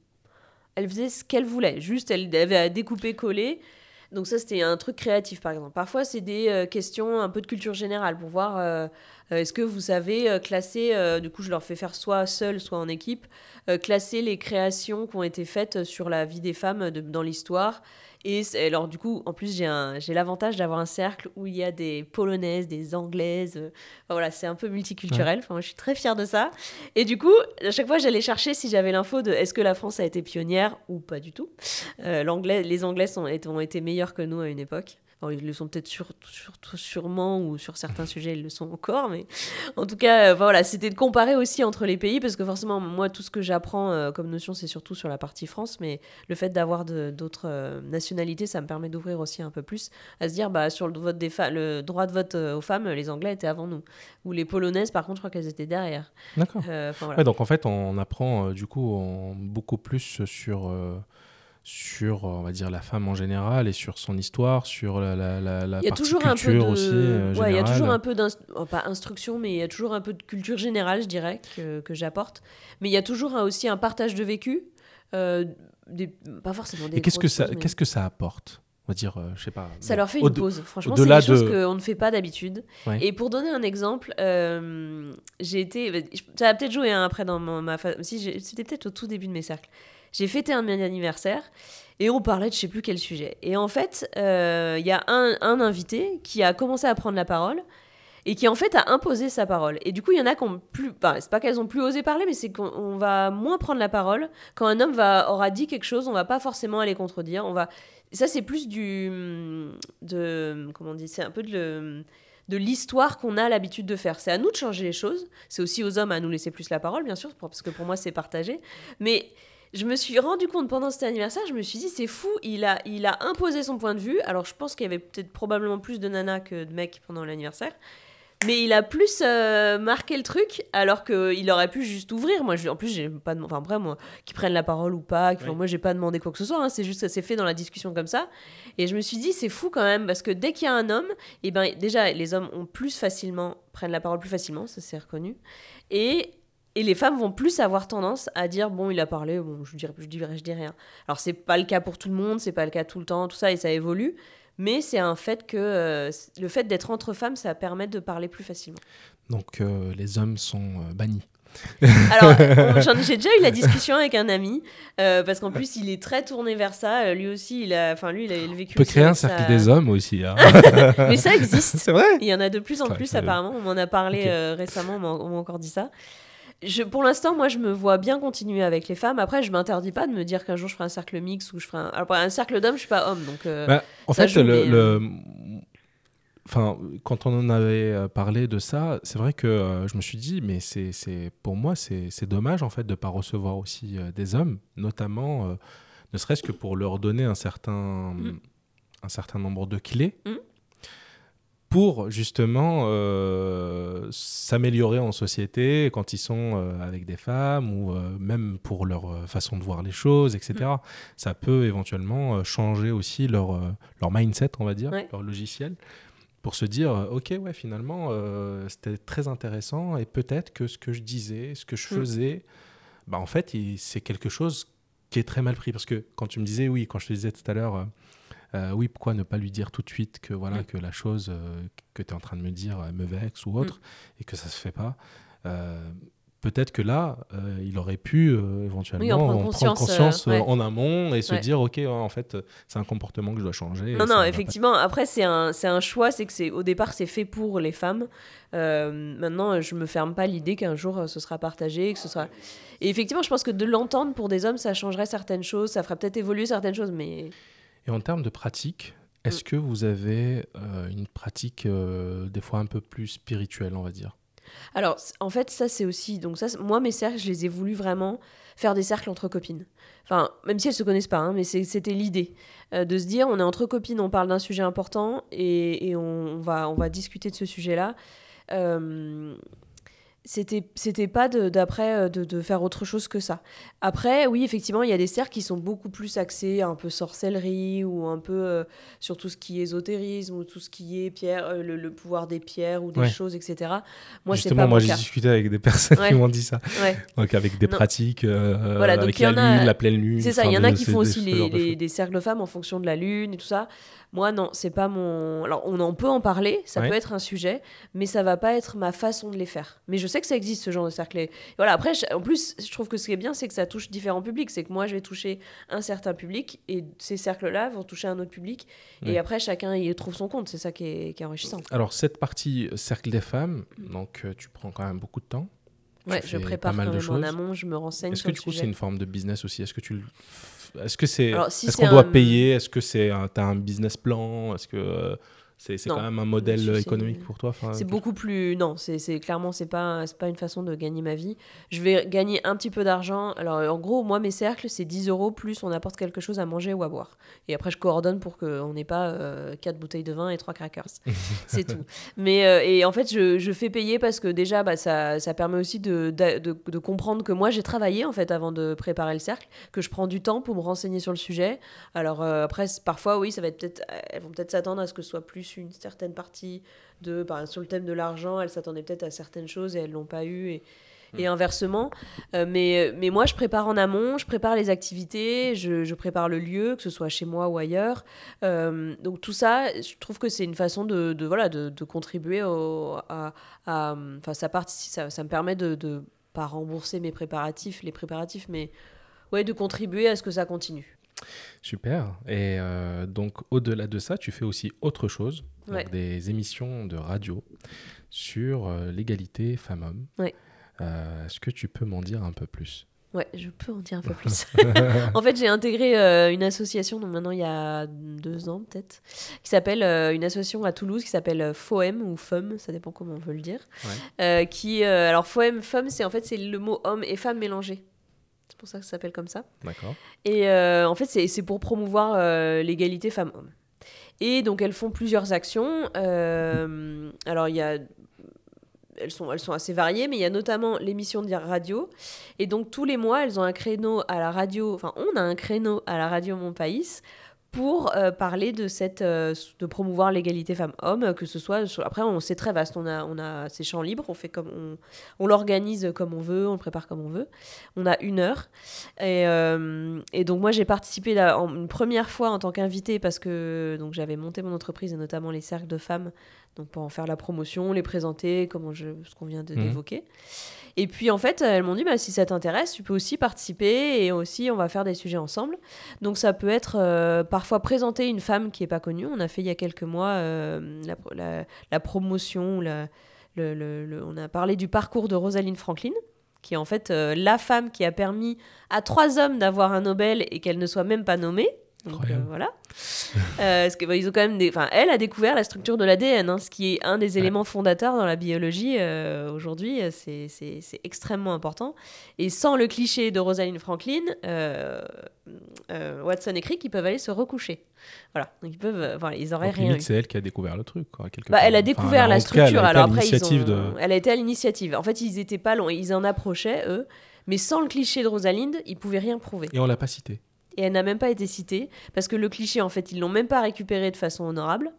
Elles faisaient ce qu'elles voulaient. Juste, elles avaient à découper, coller. Donc ça, c'était un truc créatif, par exemple. Parfois, c'est des euh, questions un peu de culture générale pour voir euh, euh, est-ce que vous savez classer, du coup, je leur fais faire soit seul, soit en équipe, classer les créations qui ont été faites sur la vie des femmes dans l'histoire et alors, du coup, en plus, j'ai l'avantage d'avoir un cercle où il y a des polonaises, des anglaises. Euh, voilà, c'est un peu multiculturel. Enfin, moi, je suis très fière de ça. Et du coup, à chaque fois, j'allais chercher si j'avais l'info de est-ce que la France a été pionnière ou pas du tout. Euh, les Anglais ont été meilleurs que nous à une époque ils le sont peut-être sur, sûrement ou sur certains sujets ils le sont encore, mais en tout cas, euh, voilà, c'était de comparer aussi entre les pays parce que forcément, moi, tout ce que j'apprends euh, comme notion, c'est surtout sur la partie France, mais le fait d'avoir d'autres euh, nationalités, ça me permet d'ouvrir aussi un peu plus à se dire, bah, sur le, vote des le droit de vote aux femmes, les Anglais étaient avant nous. Ou les Polonaises, par contre, je crois qu'elles étaient derrière. D'accord. donc en fait, on apprend du coup beaucoup plus sur sur, on va dire, la femme en général et sur son histoire, sur la, la, la, la Il y a partie toujours un peu culture de... aussi. euh, ouais, il y a toujours générale. un peu d'inst- oh, pas instruction, mais il y a toujours un peu de culture générale, je dirais, que, que j'apporte. Mais il y a toujours un- aussi un partage de vécu, euh, des... pas forcément des Et qu'est-ce que ça, choses, mais- qu'est-ce que ça apporte? On va dire, euh, je sais pas. Ça bon, leur fait une pause. Franchement, c'est choses de- qu'on ne fait pas d'habitude. Ouais. Et pour donner un exemple, euh, j'ai été. bah, Ça a peut-être joué hein, après dans ma. fa- Si, j'ai- c'était peut-être au tout début de mes cercles. J'ai fêté un de mes anniversaires et on parlait de je sais plus quel sujet. Et en fait, euh, il y a un, invité qui a commencé à prendre la parole et qui en fait a imposé sa parole. Et du coup, il y en a qui ont plus. Enfin, c'est pas qu'elles ont plus osé parler, mais c'est qu'on on va moins prendre la parole. Quand un homme aura dit quelque chose, on va pas forcément aller contredire. On va. Ça, c'est plus du. De, comment on dit C'est un peu de. l'histoire qu'on a l'habitude de faire. C'est à nous de changer les choses. C'est aussi aux hommes à nous laisser plus la parole, bien sûr, parce que pour moi, c'est partagé. Mais je me suis rendu compte pendant cet anniversaire, je me suis dit, c'est fou, il a, il a imposé son point de vue. Alors, je pense qu'il y avait peut-être probablement plus de nanas que de mecs pendant l'anniversaire. Mais il a plus euh, marqué le truc, alors qu'il aurait pu juste ouvrir. Moi, je- en plus, j'ai pas de... Enfin, après, moi, qu'ils prennent la parole ou pas, Oui. moi, j'ai pas demandé quoi que ce soit. hein, c'est juste que ça s'est fait dans la discussion comme ça. Et je me suis dit, c'est fou quand même, parce que dès qu'il y a un homme, et ben déjà, les hommes ont plus facilement, prennent la parole plus facilement, ça c'est reconnu. Et, et les femmes vont plus avoir tendance à dire, bon, il a parlé, bon, je dirais, je dirais, je dis rien. Alors, c'est pas le cas pour tout le monde, c'est pas le cas tout le temps, tout ça, et ça évolue. Mais c'est un fait que euh, le fait d'être entre femmes, ça permet de parler plus facilement. Donc euh, les hommes sont euh, bannis. Alors, j'en- j'ai déjà eu la discussion avec un ami, euh, parce qu'en plus, il est très tourné vers ça. Euh, Lui aussi, il a, enfin, lui, il a le vécu. On peut créer un cercle sa- des hommes aussi. hein. Mais ça existe. c'est vrai Il y en a de plus en plus, ça- apparemment. On m'en a parlé euh, récemment, on m'a encore dit ça. Je, pour l'instant, moi, je me vois bien continuer avec les femmes. Après, je m'interdis pas de me dire qu'un jour, je ferai un cercle mix ou je ferai un... Alors, un cercle d'hommes, je suis pas homme, donc... euh, Bah, en fait, joue, le, mais, le- Enfin, quand on en avait euh, parlé de ça, c'est vrai que euh, je me suis dit, mais c'est, c'est- pour moi, c'est, c'est dommage en fait de pas recevoir aussi euh, des hommes, notamment, euh, ne serait-ce que pour leur donner un certain, Mm. un certain nombre de clés Mm. Pour justement euh, s'améliorer en société quand ils sont euh, avec des femmes ou euh, même pour leur façon de voir les choses, etc. Mm. Ça peut éventuellement changer aussi leur, leur mindset, on va dire, Ouais. leur logiciel, pour se dire, ok, ouais, finalement, c'était très intéressant et peut-être que ce que je disais, ce que je Mm. faisais, bah, en fait, c'est quelque chose qui est très mal pris. Parce que quand tu me disais, oui, quand je te disais tout à l'heure, euh, oui, pourquoi ne pas lui dire tout de suite que, voilà, Mm. que la chose euh, que tu es en train de me dire euh, me vexe ou autre et que ça se fait pas Peut-être que là, euh, il aurait pu euh, éventuellement Oui, en prendre en conscience, conscience, euh, ouais. en amont et se Ouais. dire, ok, en fait, c'est un comportement que je dois changer. Non, non, pas. effectivement. Après, c'est un, un choix. C'est que c'est au départ, c'est fait pour les femmes. Maintenant, je me ferme pas l'idée qu'un jour, ce sera partagé, que ce sera. Et effectivement, je pense que de l'entendre pour des hommes, ça changerait certaines choses, ça ferait peut-être évoluer certaines choses, mais Et en termes de pratique, Mm. est-ce que vous avez euh, une pratique euh, des fois un peu plus spirituelle, on va dire? Alors, en fait, ça, c'est aussi. Donc, ça, moi, mes cercles, je les ai voulu vraiment faire des cercles entre copines. Enfin, même si elles se connaissent pas, hein, mais c'était l'idée. euh, de se dire, on est entre copines, on parle d'un sujet important et, et on, on va, on va discuter de ce sujet-là. Euh, c'était c'était pas d'après euh, de, de faire autre chose que ça. Après, oui, effectivement, il y a des cercles qui sont beaucoup plus axés un peu sorcellerie ou un peu euh, sur tout ce qui est ésotérisme ou tout ce qui est pierre, euh, le, le pouvoir des pierres ou des Ouais. choses, etc. Moi, Justement, pas moi j'ai discuté avec des personnes Ouais. qui m'ont dit ça. Ouais. Donc avec des Non. pratiques, euh, Voilà, avec la a- lune, la pleine lune. C'est ça, il y en a qui font aussi ce les, des cercles femmes en fonction de la lune et tout ça. Moi, non, c'est pas mon. Alors, on en peut en parler, ça Ouais. peut être un sujet, mais ça va pas être ma façon de les faire. Mais je sais que ça existe, ce genre de cercle. Et voilà, après, je- en plus, je trouve que ce qui est bien, c'est que ça touche différents publics. C'est que moi, je vais toucher un certain public et ces cercles-là vont toucher un autre public. Ouais. Et après, chacun y trouve son compte. C'est ça qui est, qui est enrichissant. Alors cette partie euh, cercle des femmes, donc euh, tu prends quand même beaucoup de temps. Ouais, je pas prépare mal quand de même en choses. amont, je me renseigne Est-ce que du coup c'est une forme de business aussi? Est-ce que tu le- Est-ce que c'est Alors, si Est-ce c'est qu'on doit un- payer? Est-ce que c'est un... t'as un business plan? Est-ce que euh, C'est quand même un modèle économique pour toi enfin, C'est beaucoup plus. Non, c'est clairement, c'est pas, pas une façon de gagner ma vie. Je vais gagner un petit peu d'argent. Alors, en gros, moi, mes cercles, c'est 10 euros plus on apporte quelque chose à manger ou à boire. Et après, je coordonne pour qu'on n'ait pas 4 bouteilles de vin et 3 crackers. c'est tout. Mais, euh, et en fait, je, je fais payer parce que déjà, bah, ça, ça permet aussi de, de, de- de comprendre que moi, j'ai travaillé, en fait, avant de préparer le cercle, que je prends du temps pour me renseigner sur le sujet. Alors, euh, après, parfois, oui, ça va être peut-être. Elles vont peut-être s'attendre à ce que ce soit plus une certaine partie de, par exemple, sur le thème de l'argent, elles s'attendaient peut-être à certaines choses et elles l'ont pas eu et, et inversement. Euh, mais, mais moi, je prépare en amont, je prépare les activités, je, je prépare le lieu, que ce soit chez moi ou ailleurs. Euh, donc tout ça, je trouve que c'est une façon de, de, voilà, de, de contribuer au, à, enfin ça ça, ça me permet de, de pas rembourser mes préparatifs, les préparatifs, mais ouais, de contribuer à ce que ça continue. Super. Et euh, donc, au-delà de ça, tu fais aussi autre chose, donc des émissions de radio sur euh, l'égalité femmes-hommes. Ouais. Euh, Est-ce que tu peux m'en dire un peu plus? Ouais, je peux en dire un peu plus. en fait, j'ai intégré une association, donc maintenant il y a deux ans peut-être, qui s'appelle une association à Toulouse qui s'appelle FOEM ou FEM, ça dépend comment on veut le dire. Ouais. Qui, alors FOEM, FEM, c'est en fait c'est le mot homme et femme mélangés. C'est pour ça que ça s'appelle comme ça. D'accord. Et euh, en fait, c'est c'est pour promouvoir euh, l'égalité femmes-hommes. Et donc, elles font plusieurs actions. Euh, alors, il y a. Elles sont, elles sont assez variées, mais il y a notamment l'émission de radio. Et donc, tous les mois, elles ont un créneau à la radio. Enfin, on a un créneau à la radio Mon Pays pour euh, parler de cette euh, promouvoir l'égalité femmes-hommes que ce soit après on c'est très vaste on a on a ces champs libres on fait comme on, l'organise comme on veut on le prépare comme on veut. On a une heure. Et, euh, donc moi j'ai participé là, une première fois en tant qu'invitée parce que j'avais monté mon entreprise et notamment les cercles de femmes donc pour en faire la promotion, les présenter, comment je, ce qu'on vient Mhm. d'évoquer. Et puis en fait elles m'ont dit bah, si ça t'intéresse tu peux aussi participer et aussi on va faire des sujets ensemble. Donc ça peut être euh, parfois présenter une femme qui est pas connue. On a fait il y a quelques mois euh, la, la- la promotion, la- le- le- le- on a parlé du parcours de Rosalind Franklin qui est en fait euh, la femme qui a permis à trois hommes d'avoir un Nobel et qu'elle ne soit même pas nommée. Donc euh, voilà. Euh, parce que, bah, ils ont quand même des... enfin, elle a découvert la structure de l'ADN, hein, ce qui est un des éléments fondateurs dans la biologie euh, aujourd'hui. C'est, extrêmement important. Et sans le cliché de Rosalind Franklin, Watson et Crick, ils peuvent aller se recoucher. Voilà. Donc ils peuvent, voilà, ils auraient Donc, rien c'est elle qui a découvert le truc. Quoi, Bah, elle a découvert la cas, structure. Alors après, ils ont... de- elle a été à l'initiative. En fait, ils étaient pas longs. Ils en approchaient, eux. Mais sans le cliché de Rosalind, ils pouvaient rien prouver. Et on l'a pas cité. Et elle n'a même pas été citée, parce que le cliché, en fait, ils l'ont même pas récupéré de façon honorable,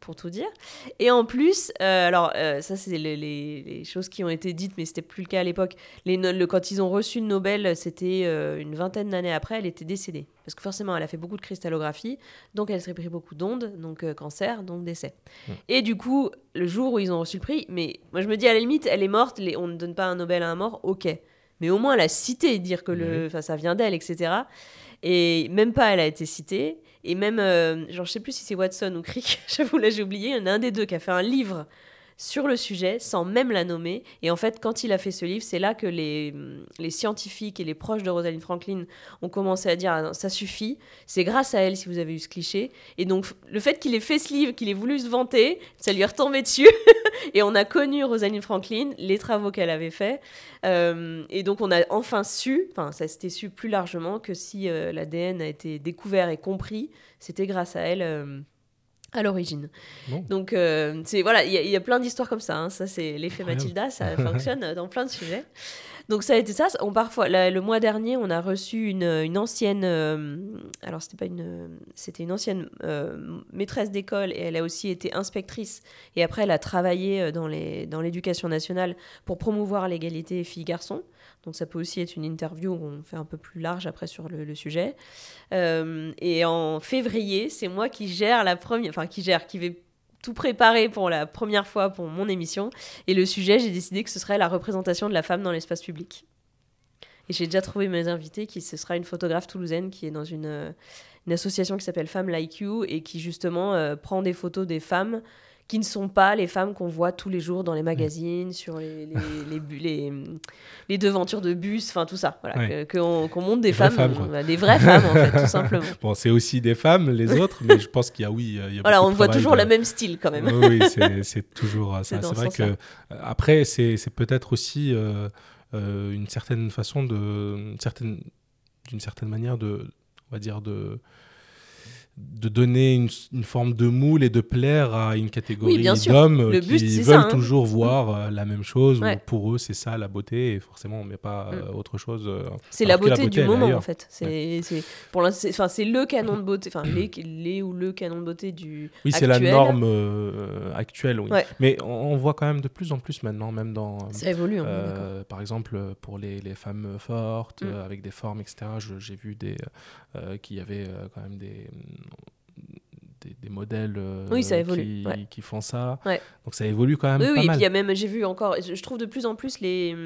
pour tout dire. Et en plus, euh, alors, euh, ça, c'est les, les- les choses qui ont été dites, mais c'était plus le cas à l'époque. Les no- le, quand ils ont reçu le Nobel, c'était euh, une vingtaine d'années après, elle était décédée. Parce que forcément, elle a fait beaucoup de cristallographie, donc elle s'est pris beaucoup d'ondes, donc cancer, donc décès. Mm. Et du coup, le jour où ils ont reçu le prix, mais moi je me dis à la limite, elle est morte, les- on ne donne pas un Nobel à un mort, ok. Mais au moins, elle a cité, dire que le, ça vient d'elle, etc. Et même pas, elle a été citée. Et même, euh, genre, je sais plus si c'est Watson ou Crick, j'avoue, là j'ai oublié, il y en a un des deux qui a fait un livre sur le sujet sans même la nommer. Et en fait, quand il a fait ce livre, c'est là que les, les scientifiques et les proches de Rosalind Franklin ont commencé à dire ah ça suffit, c'est grâce à elle si vous avez eu ce cliché. Et donc, le fait qu'il ait fait ce livre, qu'il ait voulu se vanter, ça lui est retombé dessus. et on a connu Rosalind Franklin, les travaux qu'elle avait faits. Euh, et donc, on a enfin su, enfin, ça s'était su plus largement que si euh, l'ADN a été découvert et compris, c'était grâce à elle. euh, à l'origine. Bon. Donc, euh, c'est voilà, il y, a- il y a plein d'histoires comme ça. hein. Ça, c'est l'effet. Mathilda, ça fonctionne dans plein de sujets. Donc, ça a été ça. On, parfois, le mois dernier, on a reçu une, une ancienne. euh, alors, c'était pas une. C'était une ancienne euh, maîtresse d'école et elle a aussi été inspectrice. Et après, elle a travaillé dans les- dans l'éducation nationale pour promouvoir l'égalité filles-garçons. Donc, ça peut aussi être une interview où on fait un peu plus large après sur le, sujet. Euh, et en février, c'est moi qui gère la première, enfin qui gère, qui vais tout préparer pour la première fois pour mon émission. Et le sujet, j'ai décidé que ce serait la représentation de la femme dans l'espace public. Et j'ai déjà trouvé mes invités, qui ce sera une photographe toulousaine qui est dans une, une association qui s'appelle Femmes Like You et qui justement euh, prend des photos des femmes qui ne sont pas les femmes qu'on voit tous les jours dans les magazines, sur les, les, les, bu- les, les devantures de bus, enfin tout ça. Voilà, Ouais. que- qu'on qu'on montre des femmes, euh, des vraies femmes en fait, tout simplement. Bon, c'est aussi des femmes, les autres, mais je pense qu'il y a, oui, il y a Voilà, on voit toujours de- le même style quand même. Oui, c'est- toujours ça. C'est ce vrai que après, c'est c'est peut-être aussi euh, euh, une certaine façon de, une certaine, d'une certaine manière de, on va dire de de donner une, une forme de moule et de plaire à une catégorie d'hommes qui but, veulent ça, hein. toujours voir euh, la même chose. ou Ouais. pour eux, c'est ça la beauté et forcément, on met pas euh, autre chose. euh, C'est la beauté, du moment ailleurs. en fait. C'est pour c'est le canon de beauté, enfin les, les ou le canon de beauté du. Oui, c'est la norme actuelle, oui. Ouais. Mais on, on voit quand même de plus en plus maintenant, même dans. Ça évolue. hein, par exemple, pour les, les femmes fortes, Mm. avec des formes, etc., j'ai vu des, qu'il y avait quand même des, des, des modèles euh, Oui, ça évolue, qui, ouais. qui font ça. Ouais. Donc ça évolue quand même Oui, pas oui, et puis mal. il y a même, j'ai vu encore, je je trouve de plus en plus les.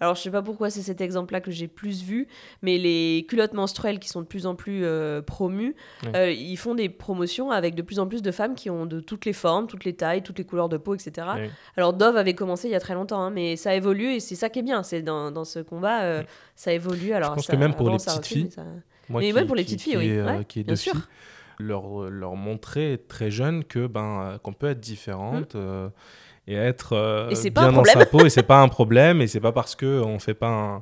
Alors, je sais pas pourquoi c'est cet exemple-là que j'ai plus vu, mais les culottes menstruelles qui sont de plus en plus euh, promues, Ouais. euh, ils font des promotions avec de plus en plus de femmes qui ont de toutes les formes, toutes les tailles, toutes les couleurs de peau, etc. Alors, Dove avait commencé il y a très longtemps, hein, mais ça évolue et c'est ça qui est bien. C'est dans, dans ce combat, ça évolue. Alors, pense ça- que même pour avant, les petites filles, ça- Moi Mais qui, même pour les qui- petites filles, oui. est, qui est bien sûr. Leur, leur montrer très jeune que ben euh, qu'on peut être différente euh, et être euh, Mm. Et bien dans sa peau et c'est pas un problème et c'est pas parce que on fait pas un,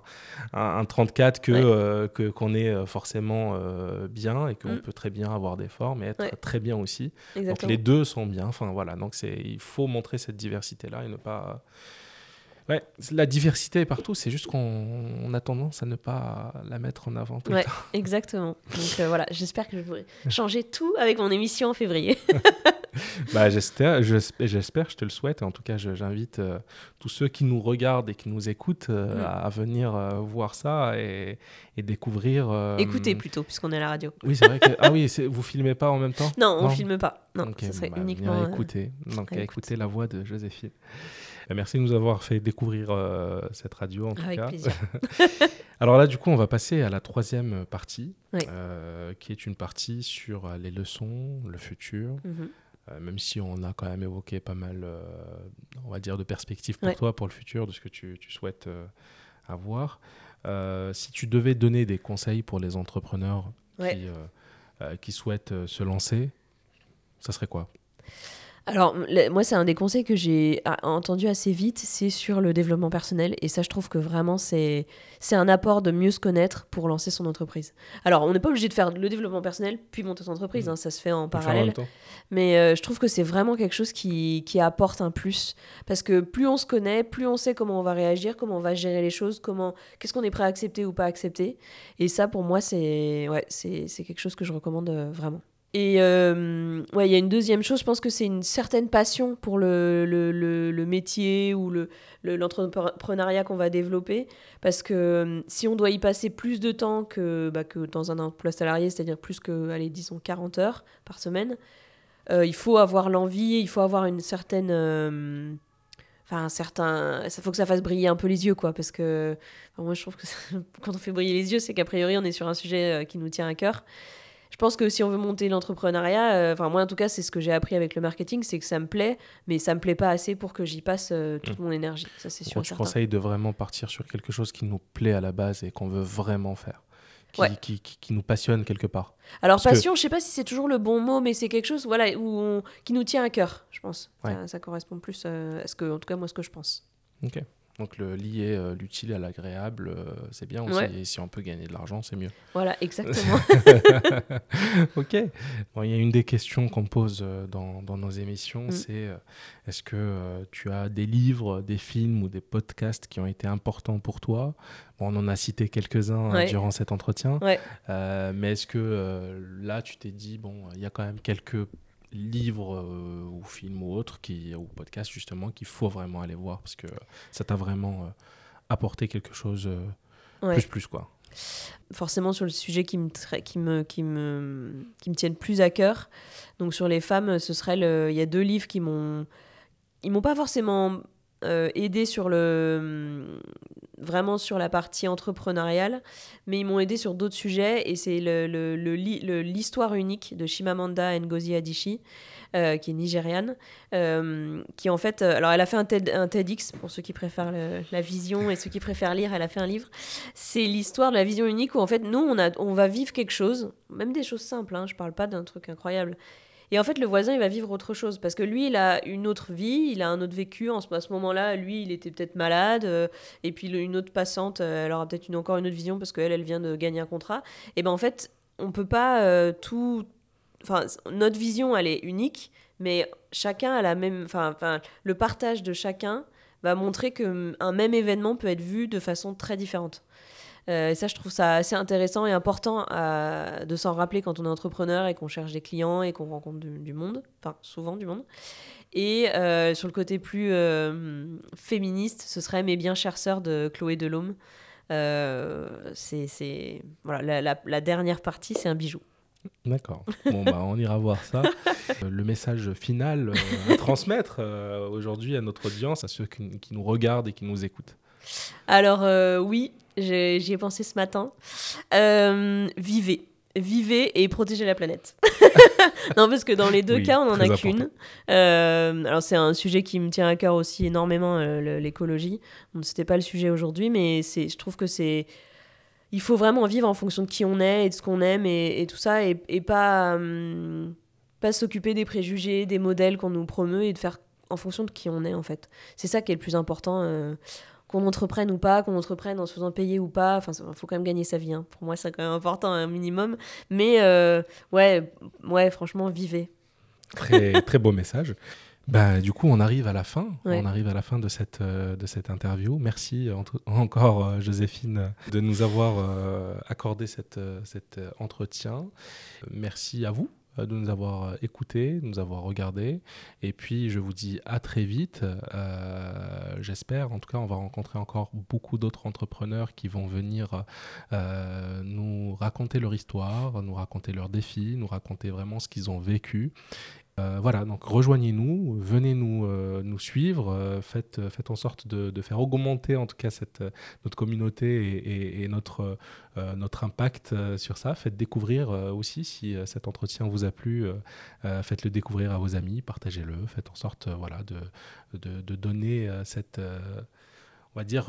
un, un 34 que Ouais. euh, que qu'on est forcément bien et qu'on Mm. peut très bien avoir des formes et être Ouais. très bien aussi. Donc les deux sont bien. Enfin voilà, donc c'est il faut montrer cette diversité là et ne pas Ouais, la diversité est partout, c'est juste qu'on on a tendance à ne pas la mettre en avant tout le temps. exactement. Donc euh, voilà, j'espère que je pourrai changer tout avec mon émission en février. Bah, j'espère, j'espère, je te le souhaite. En tout cas, j'invite euh, tous ceux qui nous regardent et qui nous écoutent euh, à, à venir voir ça et, et découvrir. Écoutez plutôt, puisqu'on est à la radio. Oui, c'est vrai que. Ah oui, vous filmez pas en même temps? Non, on Non. filme pas. Non, Ok, ce serait bah, uniquement. écouter. Donc, à écouter la voix de Joséphine. Euh, Merci de nous avoir fait découvrir euh, cette radio en tout Avec cas. plaisir. Alors là, du coup, on va passer à la troisième partie, Oui. euh, qui est une partie sur euh, les leçons, le futur, Mhm. euh, même si on a quand même évoqué pas mal, on va dire, de perspectives pour Ouais. toi, pour le futur, de ce que tu, tu souhaites avoir. Si tu devais donner des conseils pour les entrepreneurs Ouais. qui, qui souhaitent se lancer, ça serait quoi? Alors, moi, c'est un des conseils que j'ai ah, entendu assez vite, c'est sur le développement personnel. Et ça, je trouve que vraiment, c'est un apport de mieux se connaître pour lancer son entreprise. Alors, on n'est pas obligé de faire le développement personnel puis monter son entreprise, Mhm. hein, ça se fait en On parallèle. Mais euh, je trouve que c'est vraiment quelque chose qui, qui apporte un plus. Parce que plus on se connaît, plus on sait comment on va réagir, comment on va gérer les choses, comment qu'est-ce qu'on est prêt à accepter ou pas accepter. Et ça, pour moi, c'est ouais, quelque chose que je recommande euh, vraiment. Et euh, ouais, il y a une deuxième chose, je pense que c'est une certaine passion pour le, le, le, métier ou le, le- l'entrepreneuriat qu'on va développer. Parce que euh, si on doit y passer plus de temps que, bah, que dans un emploi salarié, c'est-à-dire plus que, allez, disons 40 heures par semaine, euh, il faut avoir l'envie, il faut avoir une certaine. Enfin, un certain. Ça faut que ça fasse briller un peu les yeux, quoi. Parce que moi, je trouve que quand on fait briller les yeux, c'est qu'a priori, on est sur un sujet qui nous tient à cœur. Je pense que si on veut monter l'entrepreneuriat, euh, enfin, moi, en tout cas, c'est ce que j'ai appris avec le marketing, c'est que ça me plaît, mais ça me plaît pas assez pour que j'y passe euh, toute mon énergie. Ça, c'est sûr. Certain. conseilles de vraiment partir sur quelque chose qui nous plaît à la base et qu'on veut vraiment faire, qui, Ouais. qui, qui- qui nous passionne quelque part? Alors, Parce que- passion, je sais pas si c'est toujours le bon mot, mais c'est quelque chose voilà, où on- qui nous tient à cœur, je pense. Ouais. Ça, ça correspond plus euh, à ce que, en tout cas, moi, ce que je pense. Ok. Donc le lier euh, l'utile à l'agréable, euh, c'est bien aussi. Ouais. Et si on peut gagner de l'argent, c'est mieux. Voilà, exactement. ok. Bon, il y a une des questions qu'on pose euh, dans, dans nos émissions, Mm. c'est est-ce que tu as des livres, des films ou des podcasts qui ont été importants pour toi? Bon, on en a cité quelques-uns Ouais. durant cet entretien. Ouais. Mais est-ce que là, tu t'es dit, bon, il y a quand même quelques livres euh, ou films ou autres, qui, ou podcasts justement, qu'il faut vraiment aller voir parce que ça t'a vraiment euh, apporté quelque chose euh, Ouais. plus plus quoi. forcément sur le sujet qui me, qui me, qui me, qui me tiennent plus à cœur. Donc sur les femmes, ce serait le... il y a deux livres qui m'ont, ils m'ont pas forcément euh, aidé sur le, vraiment sur la partie entrepreneuriale, mais ils m'ont aidé sur d'autres sujets et c'est le, le, le l'histoire unique de Shimamanda Ngozi Adichie. qui est nigériane, qui en fait, alors elle a fait un, TED, un TEDx pour ceux qui préfèrent la vision et ceux qui préfèrent lire, elle a fait un livre. C'est l'histoire de la vision unique où en fait nous on, a, on va vivre quelque chose, même des choses simples, hein, je parle pas d'un truc incroyable. Et en fait, le voisin, il va vivre autre chose parce que lui, il a une autre vie, il a un autre vécu. En ce, à ce moment-là, lui, il était peut-être malade. Euh, et puis, une autre passante, euh, elle aura peut-être encore une autre vision parce qu'elle, elle vient de gagner un contrat. Et ben en fait, on peut pas euh, tout. Enfin, notre vision, elle est unique, mais chacun a la même. Enfin, le partage de chacun va montrer qu'un même événement peut être vu de façon très différente. Euh, et ça, je trouve ça assez intéressant et important de s'en rappeler quand on est entrepreneur et qu'on cherche des clients et qu'on rencontre du, monde, enfin souvent du monde. Et euh, sur le côté plus euh, féministe, ce serait Mes bien chères sœurs de Chloé Delhomme. c'est voilà, la, dernière partie, c'est un bijou. D'accord. Bon, bah, on ira voir ça. le message final à transmettre aujourd'hui à notre audience, à ceux qui, nous regardent et qui nous écoutent. Alors oui, J'y ai pensé ce matin. Euh, vivez. Vivez et protégez la planète. non, parce que dans les deux cas, on n'en a qu'une. Euh, alors, c'est un sujet qui me tient à cœur aussi énormément, euh, l'écologie. Bon, C'était pas le sujet aujourd'hui, mais je trouve que c'est. Il faut vraiment vivre en fonction de qui on est et de ce qu'on aime et, tout ça, et, pas, hum, pas s'occuper des préjugés, des modèles qu'on nous promeut et de faire en fonction de qui on est, en fait. C'est ça qui est le plus important qu'on entreprenne ou pas, qu'on entreprenne en se faisant payer ou pas. Enfin, il faut quand même gagner sa vie. Hein. Pour moi, c'est quand même important, un minimum. Mais euh, ouais, ouais, franchement, vivez. Très, très beau message. Bah, du coup, on arrive à la fin. On arrive à la fin de cette, euh, de cette interview. Merci encore, euh, Joséphine, de nous avoir accordé cette, cet entretien. Merci à vous de nous avoir euh, écoutés, de nous avoir regardés. Et puis, je vous dis à très vite. Euh, j'espère. En tout cas, on va rencontrer encore beaucoup d'autres entrepreneurs qui vont venir nous raconter leur histoire, nous raconter leurs défis, nous raconter vraiment ce qu'ils ont vécu. Euh, voilà, donc rejoignez-nous, venez nous, euh, suivre, euh, faites, en sorte de, faire augmenter en tout cas cette, notre communauté et, notre, impact sur ça. Faites découvrir aussi si cet entretien vous a plu, faites-le découvrir à vos amis, partagez-le, faites en sorte voilà, de, de, de donner cette, on va dire,